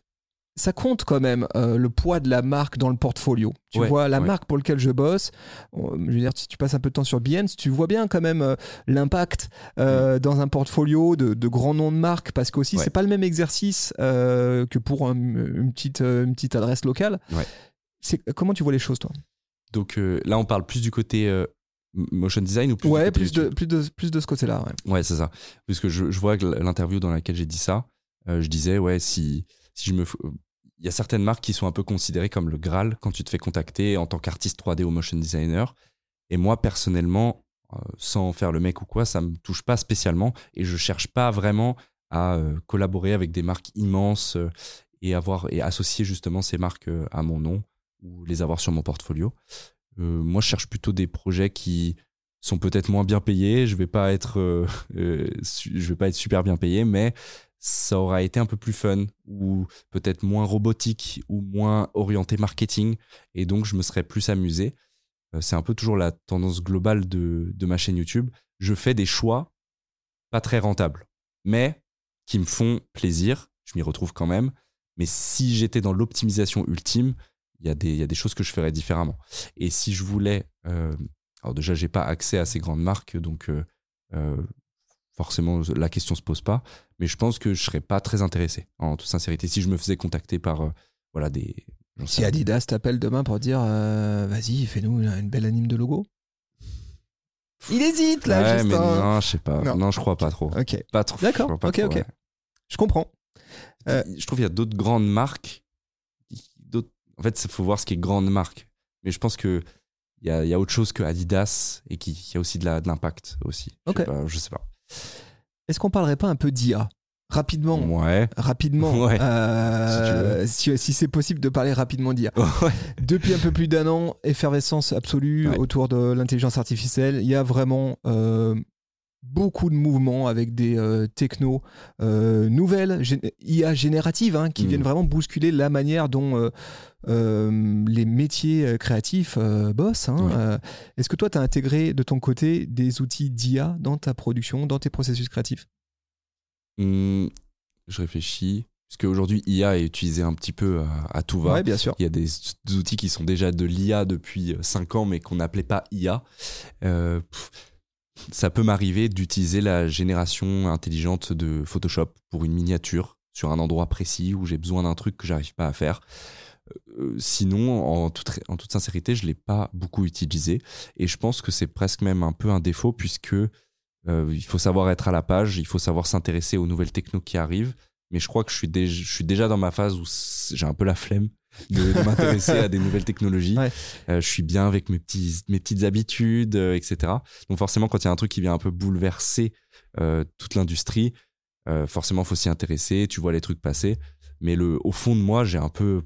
ça compte quand même euh, le poids de la marque dans le portfolio. Tu Ouais, vois, la ouais. marque pour laquelle je bosse, on- je veux dire, si tu passes un peu de temps sur Behance, tu vois bien quand même euh, l'impact euh, dans un portfolio de, de grands noms de marques, parce qu'aussi, Mm. C'est pas le même exercice que pour un- une, petite, une petite adresse locale. C'est, comment tu vois les choses, toi? Donc là, on parle plus du côté motion design ou plus Ouais, plus de, plus, de, plus de ce côté-là. Ouais. Ouais, c'est ça. Puisque je, je vois que l'interview dans laquelle j'ai dit ça, je disais, ouais, si, si je me. Il y a certaines marques qui sont un peu considérées comme le Graal quand tu te fais contacter en tant qu'artiste 3D ou motion designer. Et moi, personnellement, euh, sans faire le mec ou quoi, ça me touche pas spécialement. Et je cherche pas vraiment à euh, collaborer avec des marques immenses euh, et, avoir, et associer justement ces marques à mon nom ou les avoir sur mon portfolio. Moi, je cherche plutôt des projets qui sont peut-être moins bien payés. Je vais pas être, je vais pas être super bien payé, mais ça aura été un peu plus fun ou peut-être moins robotique ou moins orienté marketing et donc je me serais plus amusé. Euh, c'est un peu toujours la tendance globale de, ma chaîne YouTube. Je fais des choix pas très rentables, mais qui me font plaisir. Je m'y retrouve quand même. Mais si j'étais dans l'optimisation ultime, il y, a des, choses que je ferais différemment. Et si je voulais. euh, alors, déjà, j'ai pas accès à ces grandes marques, donc euh, forcément, la question se pose pas. Mais je pense que je serais pas très intéressé, en toute sincérité, si je me faisais contacter par euh, voilà, des. Si. Adidas t'appelle demain pour dire euh, vas-y, fais-nous une belle anime de logo. Il hésite là, Ouais, mais non, je sais pas. Non. Non, je crois pas trop. Ok, Pas trop. D'accord, ok, trop, ok. ouais. je comprends. Euh, Je trouve qu'il y a d'autres grandes marques. d'autres- En fait, il faut voir ce qui est grande marque. Mais je pense que il y y a autre chose que Adidas et qui, qui a aussi de l'impact aussi. Je Ok. sais pas, je sais pas. Est-ce qu'on parlerait pas un peu d'IA Rapidement, Ouais. rapidement, Ouais, euh, si, si c'est possible de parler rapidement d'IA. *laughs* Ouais. Depuis un peu plus d'un an, effervescence absolue autour de l'intelligence artificielle. Il y a vraiment euh, beaucoup de mouvements avec des euh, technos euh, nouvelles, gé- IA génératives, hein, qui Mhm. viennent vraiment bousculer la manière dont euh, les métiers euh, créatifs euh, bossent. hein. Oui. Euh, Est-ce que toi, tu as intégré de ton côté des outils d'IA dans ta production, dans tes processus créatifs? Hum, je réfléchis. Parce qu'aujourd'hui, IA est utilisé un petit peu à, à tout va. Ouais, bien sûr. Il y a des, des outils qui sont déjà de l'IA depuis 5 ans, mais qu'on n'appelait pas IA. Pff, ça peut m'arriver d'utiliser la génération intelligente de Photoshop pour une miniature sur un endroit précis où j'ai besoin d'un truc que j'arrive pas à faire. Euh, sinon, en toute, en toute sincérité, je l'ai pas beaucoup utilisé. Et je pense que c'est presque même un peu un défaut puisque euh, il faut savoir être à la page, il faut savoir s'intéresser aux nouvelles technos qui arrivent. Mais je crois que je suis, déjà, je suis déjà dans ma phase où j'ai un peu la flemme de, de m'intéresser à des nouvelles technologies. Ouais. Euh, je suis bien avec mes, petits, mes petites habitudes, euh, etc. Donc forcément, quand il y a un truc qui vient un peu bouleverser toute l'industrie, forcément, faut s'y intéresser. Tu vois les trucs passer. Mais le, au fond de moi, j'ai un peu...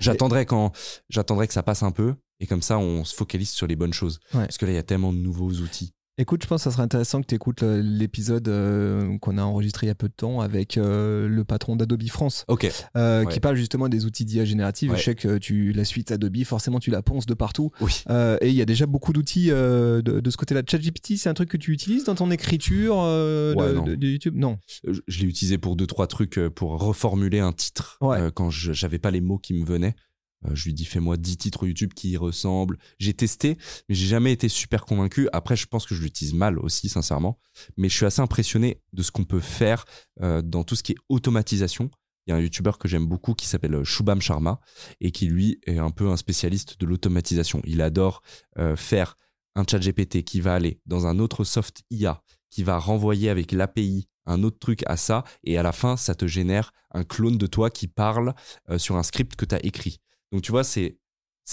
J'attendrai quand j'attendrai que ça passe un peu et comme ça on se focalise sur les bonnes choses Ouais. parce que là il y a tellement de nouveaux outils Écoute, je pense que ça serait intéressant que tu écoutes l'épisode euh, qu'on a enregistré il y a peu de temps avec euh, le patron d'Adobe France, ok euh, Ouais. qui parle justement des outils d'IA générative. Ouais. Je sais que tu, la suite Adobe, forcément, tu la ponces de partout. oui Euh, et il y a déjà beaucoup d'outils euh, de, de ce côté-là. ChatGPT, c'est un truc que tu utilises dans ton écriture euh, Ouais, de, non. de- de YouTube? Non. je, je l'ai utilisé pour deux trois trucs euh, pour reformuler un titre euh, quand je- j'avais pas les mots qui me venaient Euh, je lui dis fais-moi 10 titres YouTube qui y ressemblent. J'ai testé mais j'ai jamais été super convaincu. Après je pense que je l'utilise mal aussi sincèrement. Mais je suis assez impressionné de ce qu'on peut faire euh, dans tout ce qui est automatisation. Il y a un youtubeur que j'aime beaucoup qui s'appelle euh, Shubham Sharma et qui lui est un peu un spécialiste de l'automatisation. Il adore euh, faire un chat GPT qui va aller dans un autre soft IA qui va renvoyer avec l'API un autre truc à ça et à la fin ça te génère un clone de toi qui parle euh, sur un script que tu as écrit. Donc tu vois c'est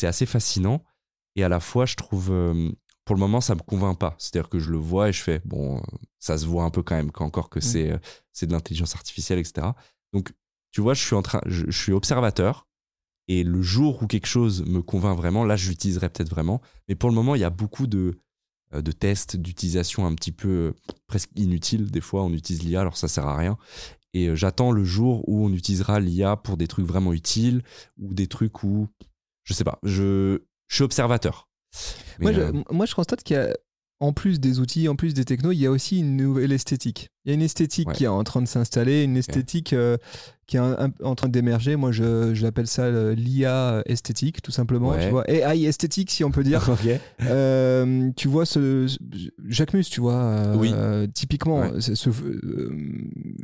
assez fascinant. Et à la fois je trouve euh, pour le moment ça me convainc pas. C'est-à-dire que je le vois et je fais bon euh, ça se voit un peu quand même qu'encore que c'est euh, c'est de l'intelligence artificielle etc. Donc tu vois je suis en train je, je suis observateur. Et le jour où quelque chose me convainc vraiment là je l'utiliserai peut-être vraiment. Mais pour le moment il y a beaucoup de de tests d'utilisation un petit peu presque inutiles des fois. On utilise l'IA alors ça sert à rien et euh, j'attends le jour où on utilisera l'IA pour des trucs vraiment utiles ou des trucs où je sais pas je, je suis observateur. Moi, je, euh, moi, je constate qu'il y a, en plus des outils, en plus des technos, il y a aussi une nouvelle esthétique. Il y a une esthétique Ouais. qui est en train de s'installer, une esthétique euh, qui est un- un- en train d'émerger. Moi, je, je l'appelle ça euh, l'IA esthétique, tout simplement. Ouais. Tu vois, AI esthétique, si on peut dire. *laughs* Euh, tu vois ce, ce- Jacques Mus, tu vois, euh, Oui. typiquement Ouais. ce, ce,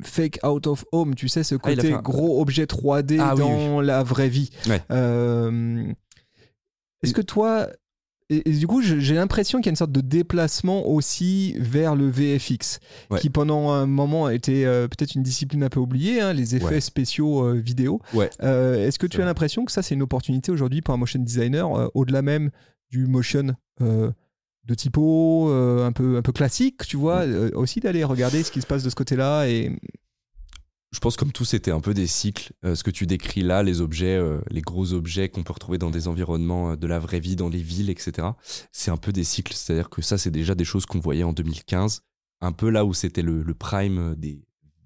fake out of home, tu sais, ce Ah, côté un- gros objet 3D Ah, oui, dans la vraie vie. Est-ce que toi, et, et du coup, j'ai l'impression qu'il y a une sorte de déplacement aussi vers le VFX, Ouais. qui pendant un moment a été euh, peut-être une discipline un peu oubliée, hein, les effets Ouais. spéciaux euh, vidéo. Ouais. Euh, Est-ce que tu as l'impression que ça, c'est une opportunité aujourd'hui pour un motion designer, euh, au-delà même du motion de typo, un, peu, un peu classique, tu vois, euh, aussi d'aller regarder ce qui se passe de ce côté-là et je pense comme tout c'était un peu des cycles Euh, ce que tu décris là les objets euh, les gros objets qu'on peut retrouver dans des environnements euh, de la vraie vie dans les villes etc c'est un peu des cycles c'est à dire que ça c'est déjà des choses qu'on voyait en 2015 un peu là où c'était le, prime des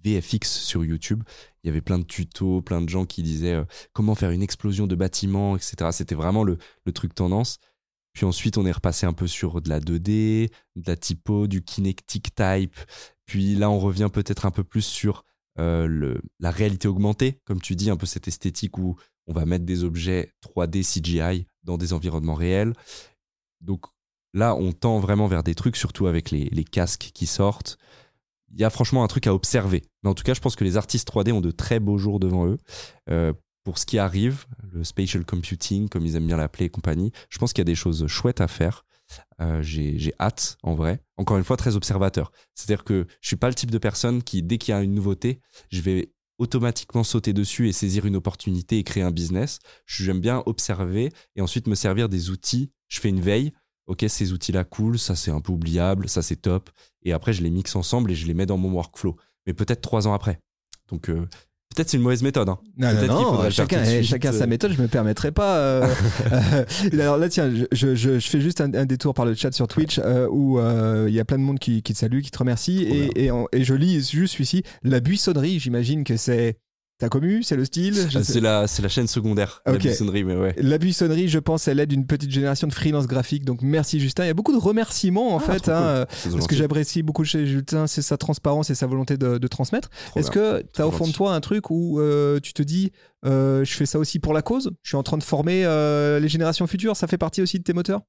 VFX sur YouTube. Il y avait plein de tutos, plein de gens qui disaient comment faire une explosion de bâtiments, etc. C'était vraiment le, le truc tendance. Puis ensuite, on est repassé un peu sur de la 2D, de la typo, du kinetic type. Puis là, on revient peut-être un peu plus sur euh, la réalité augmentée, comme tu dis, un peu cette esthétique où on va mettre des objets 3D CGI dans des environnements réels. Donc là, on tend vraiment vers des trucs, surtout avec les, les casques qui sortent. Il y a franchement un truc à observer. Mais en tout cas, je pense que les artistes 3D ont de très beaux jours devant eux. Euh, pour ce qui arrive, le spatial computing, comme ils aiment bien l'appeler et compagnie, je pense qu'il y a des choses chouettes à faire. Euh, j'ai hâte, en vrai. Encore une fois, très observateur. C'est-à-dire que je suis pas le type de personne qui, dès qu'il y a une nouveauté, je vais automatiquement sauter dessus et saisir une opportunité et créer un business. J'aime bien observer et ensuite me servir des outils. Je fais une veille. Ok, ces outils-là cool, ça c'est un peu oubliable, ça c'est top. Et après, je les mixe ensemble et je les mets dans mon workflow. Mais peut-être trois ans après. Donc, euh, peut-être c'est une mauvaise méthode. Hein. Non, chacun, eh, chacun sa euh. méthode, je me permettrai pas. euh, *laughs* euh, alors là, tiens, je, je, fais juste un, un détour par le chat sur Twitch euh, où euh, il y a plein de monde qui, qui te salue, qui te remercie. Bien. Et, et, en- et je lis juste celui-ci. La buissonnerie, j'imagine que c'est ta commu, c'est le style. Ah, C'est la, la chaîne secondaire, la buissonnerie, mais ouais. La buissonnerie, je pense, elle aide d'une petite génération de freelance graphique. Donc merci Justin. Il y a beaucoup de remerciements en Ah, fait. hein, cool. euh, C'est Ce que j'apprécie beaucoup chez Justin, c'est sa transparence et sa volonté de, de transmettre. Est-ce que tu as au fond de toi un truc où euh, tu te dis, euh, je fais ça aussi pour la cause? Je suis en train de former euh, les générations futures? Ça fait partie aussi de tes moteurs?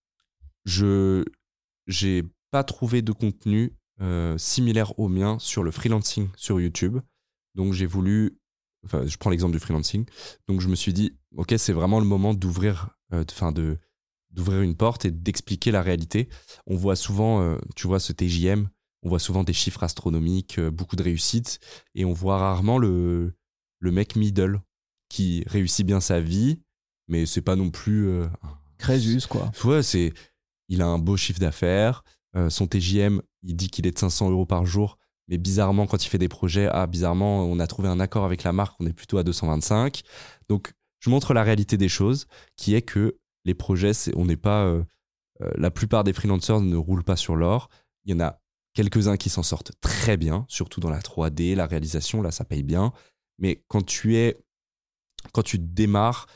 Je j'ai pas trouvé de contenu similaire au mien sur le freelancing sur YouTube. Donc j'ai voulu, enfin je prends l'exemple du freelancing. Donc je me suis dit, ok c'est vraiment le moment d'ouvrir, euh, enfin de d'ouvrir une porte et d'expliquer la réalité. On voit souvent, euh, tu vois ce TJM, on voit souvent des chiffres astronomiques, euh, beaucoup de réussites, et on voit rarement le le mec middle qui réussit bien sa vie, mais c'est pas non plus euh, Crésus, quoi. Ouais, c'est. Il a un beau chiffre d'affaires. euh, son TJM, il dit qu'il est de 500 euros par jour. Mais bizarrement, quand il fait des projets, ah, bizarrement, on a trouvé un accord avec la marque, on est plutôt à 225. Donc, je montre la réalité des choses, qui est que les projets, c'est- on n'est pas. euh, euh, la plupart des freelancers ne roulent pas sur l'or. Il y en a quelques-uns qui s'en sortent très bien, surtout dans la 3D, la réalisation, là, ça paye bien. Mais quand tu es. Quand tu démarres,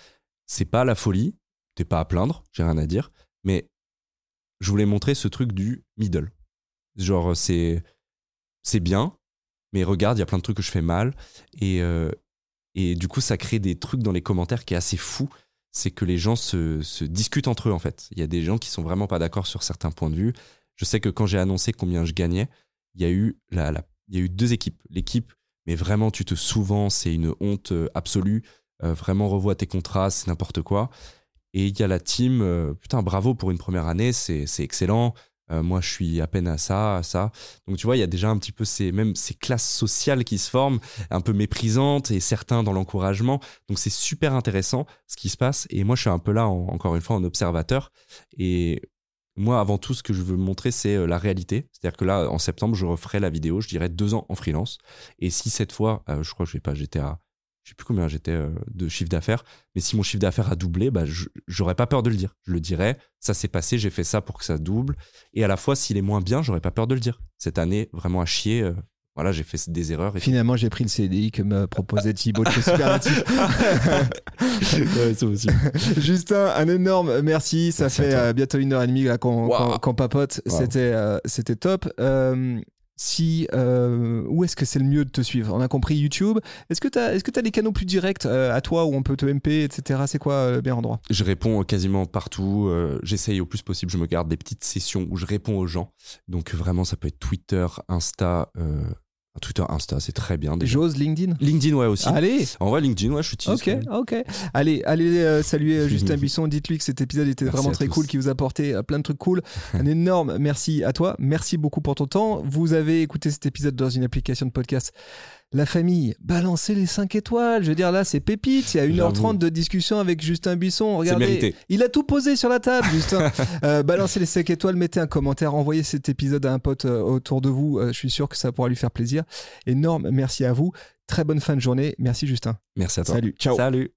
c'est pas la folie. T'es pas à plaindre, j'ai rien à dire. Mais je voulais montrer ce truc du middle. Genre, c'est c'est bien, mais regarde, il y a plein de trucs que je fais mal. Et, euh, et du coup, ça crée des trucs dans les commentaires qui est assez fou. C'est que les gens se, se discutent entre eux, en fait. Il y a des gens qui sont vraiment pas d'accord sur certains points de vue. Je sais que quand j'ai annoncé combien je gagnais, il y a eu, la, il y a eu deux équipes. L'équipe, mais vraiment, tu te souvent, c'est une honte euh, absolue. Euh, vraiment, revois tes contrats, c'est n'importe quoi. Et il y a la team, putain, bravo pour une première année, c'est excellent. Euh, moi, je suis à peine à ça, à ça. Donc, tu vois, il y a déjà un petit peu ces, même ces classes sociales qui se forment, un peu méprisantes et certains dans l'encouragement. Donc, c'est super intéressant ce qui se passe. Et moi, je suis un peu là, en- encore une fois, en observateur. Et moi, avant tout, ce que je veux montrer, c'est euh, la réalité. C'est-à-dire que là, en septembre, je referai la vidéo, je dirais deux ans en freelance. Et si cette fois, euh, je crois que je sais pas, j'étais à, je sais plus combien j'étais euh, de chiffre d'affaires, mais si mon chiffre d'affaires a doublé, bah, j'aurais pas peur de le dire. Je le dirais, ça s'est passé, j'ai fait ça pour que ça double. Et à la fois, s'il est moins bien, j'aurais pas peur de le dire. Cette année, vraiment à chier, euh, voilà, j'ai fait des erreurs. Et Finalement, j'ai pris le CDI que me proposait Thibaut de chez Superlatif. *laughs* Ouais, c'est. *laughs* Justin, un énorme merci. Ça Merci fait euh, bientôt une heure et demie qu'on papote. C'était euh, top. Euh, si, euh, où est-ce que c'est le mieux de te suivre? On a compris YouTube. Est-ce que tu as, as des canaux plus directs euh, à toi où on peut te MP, etc. C'est quoi euh, le meilleur endroit? Je réponds quasiment partout. J'essaye au plus possible. Je me garde des petites sessions où je réponds aux gens. Donc vraiment, ça peut être Twitter, Insta. Euh, Twitter, Insta, c'est très bien. déjà. J'ose LinkedIn LinkedIn, ouais, aussi. Allez En vrai, LinkedIn, ouais, je suis Ok, ok. Allez, allez euh, saluer euh, *laughs* Justin Buisson. Dites-lui que cet épisode était Merci vraiment très tous. cool, qui vous a apporté euh, plein de trucs cool. *laughs* Un énorme merci à toi. Merci beaucoup pour ton temps. Vous avez écouté cet épisode dans une application de podcast. La famille, balancez les 5 étoiles. Je veux dire, là, c'est pépite. Il y a 1h30 J'avoue. de discussion avec Justin Buisson. Regardez, il a tout posé sur la table, Justin. *laughs* Euh, balancez les 5 étoiles, mettez un commentaire, envoyez cet épisode à un pote euh, autour de vous. Euh, je suis sûr que ça pourra lui faire plaisir. Énorme merci à vous. Très bonne fin de journée. Merci, Justin. Merci à toi. Salut. Ciao. Salut.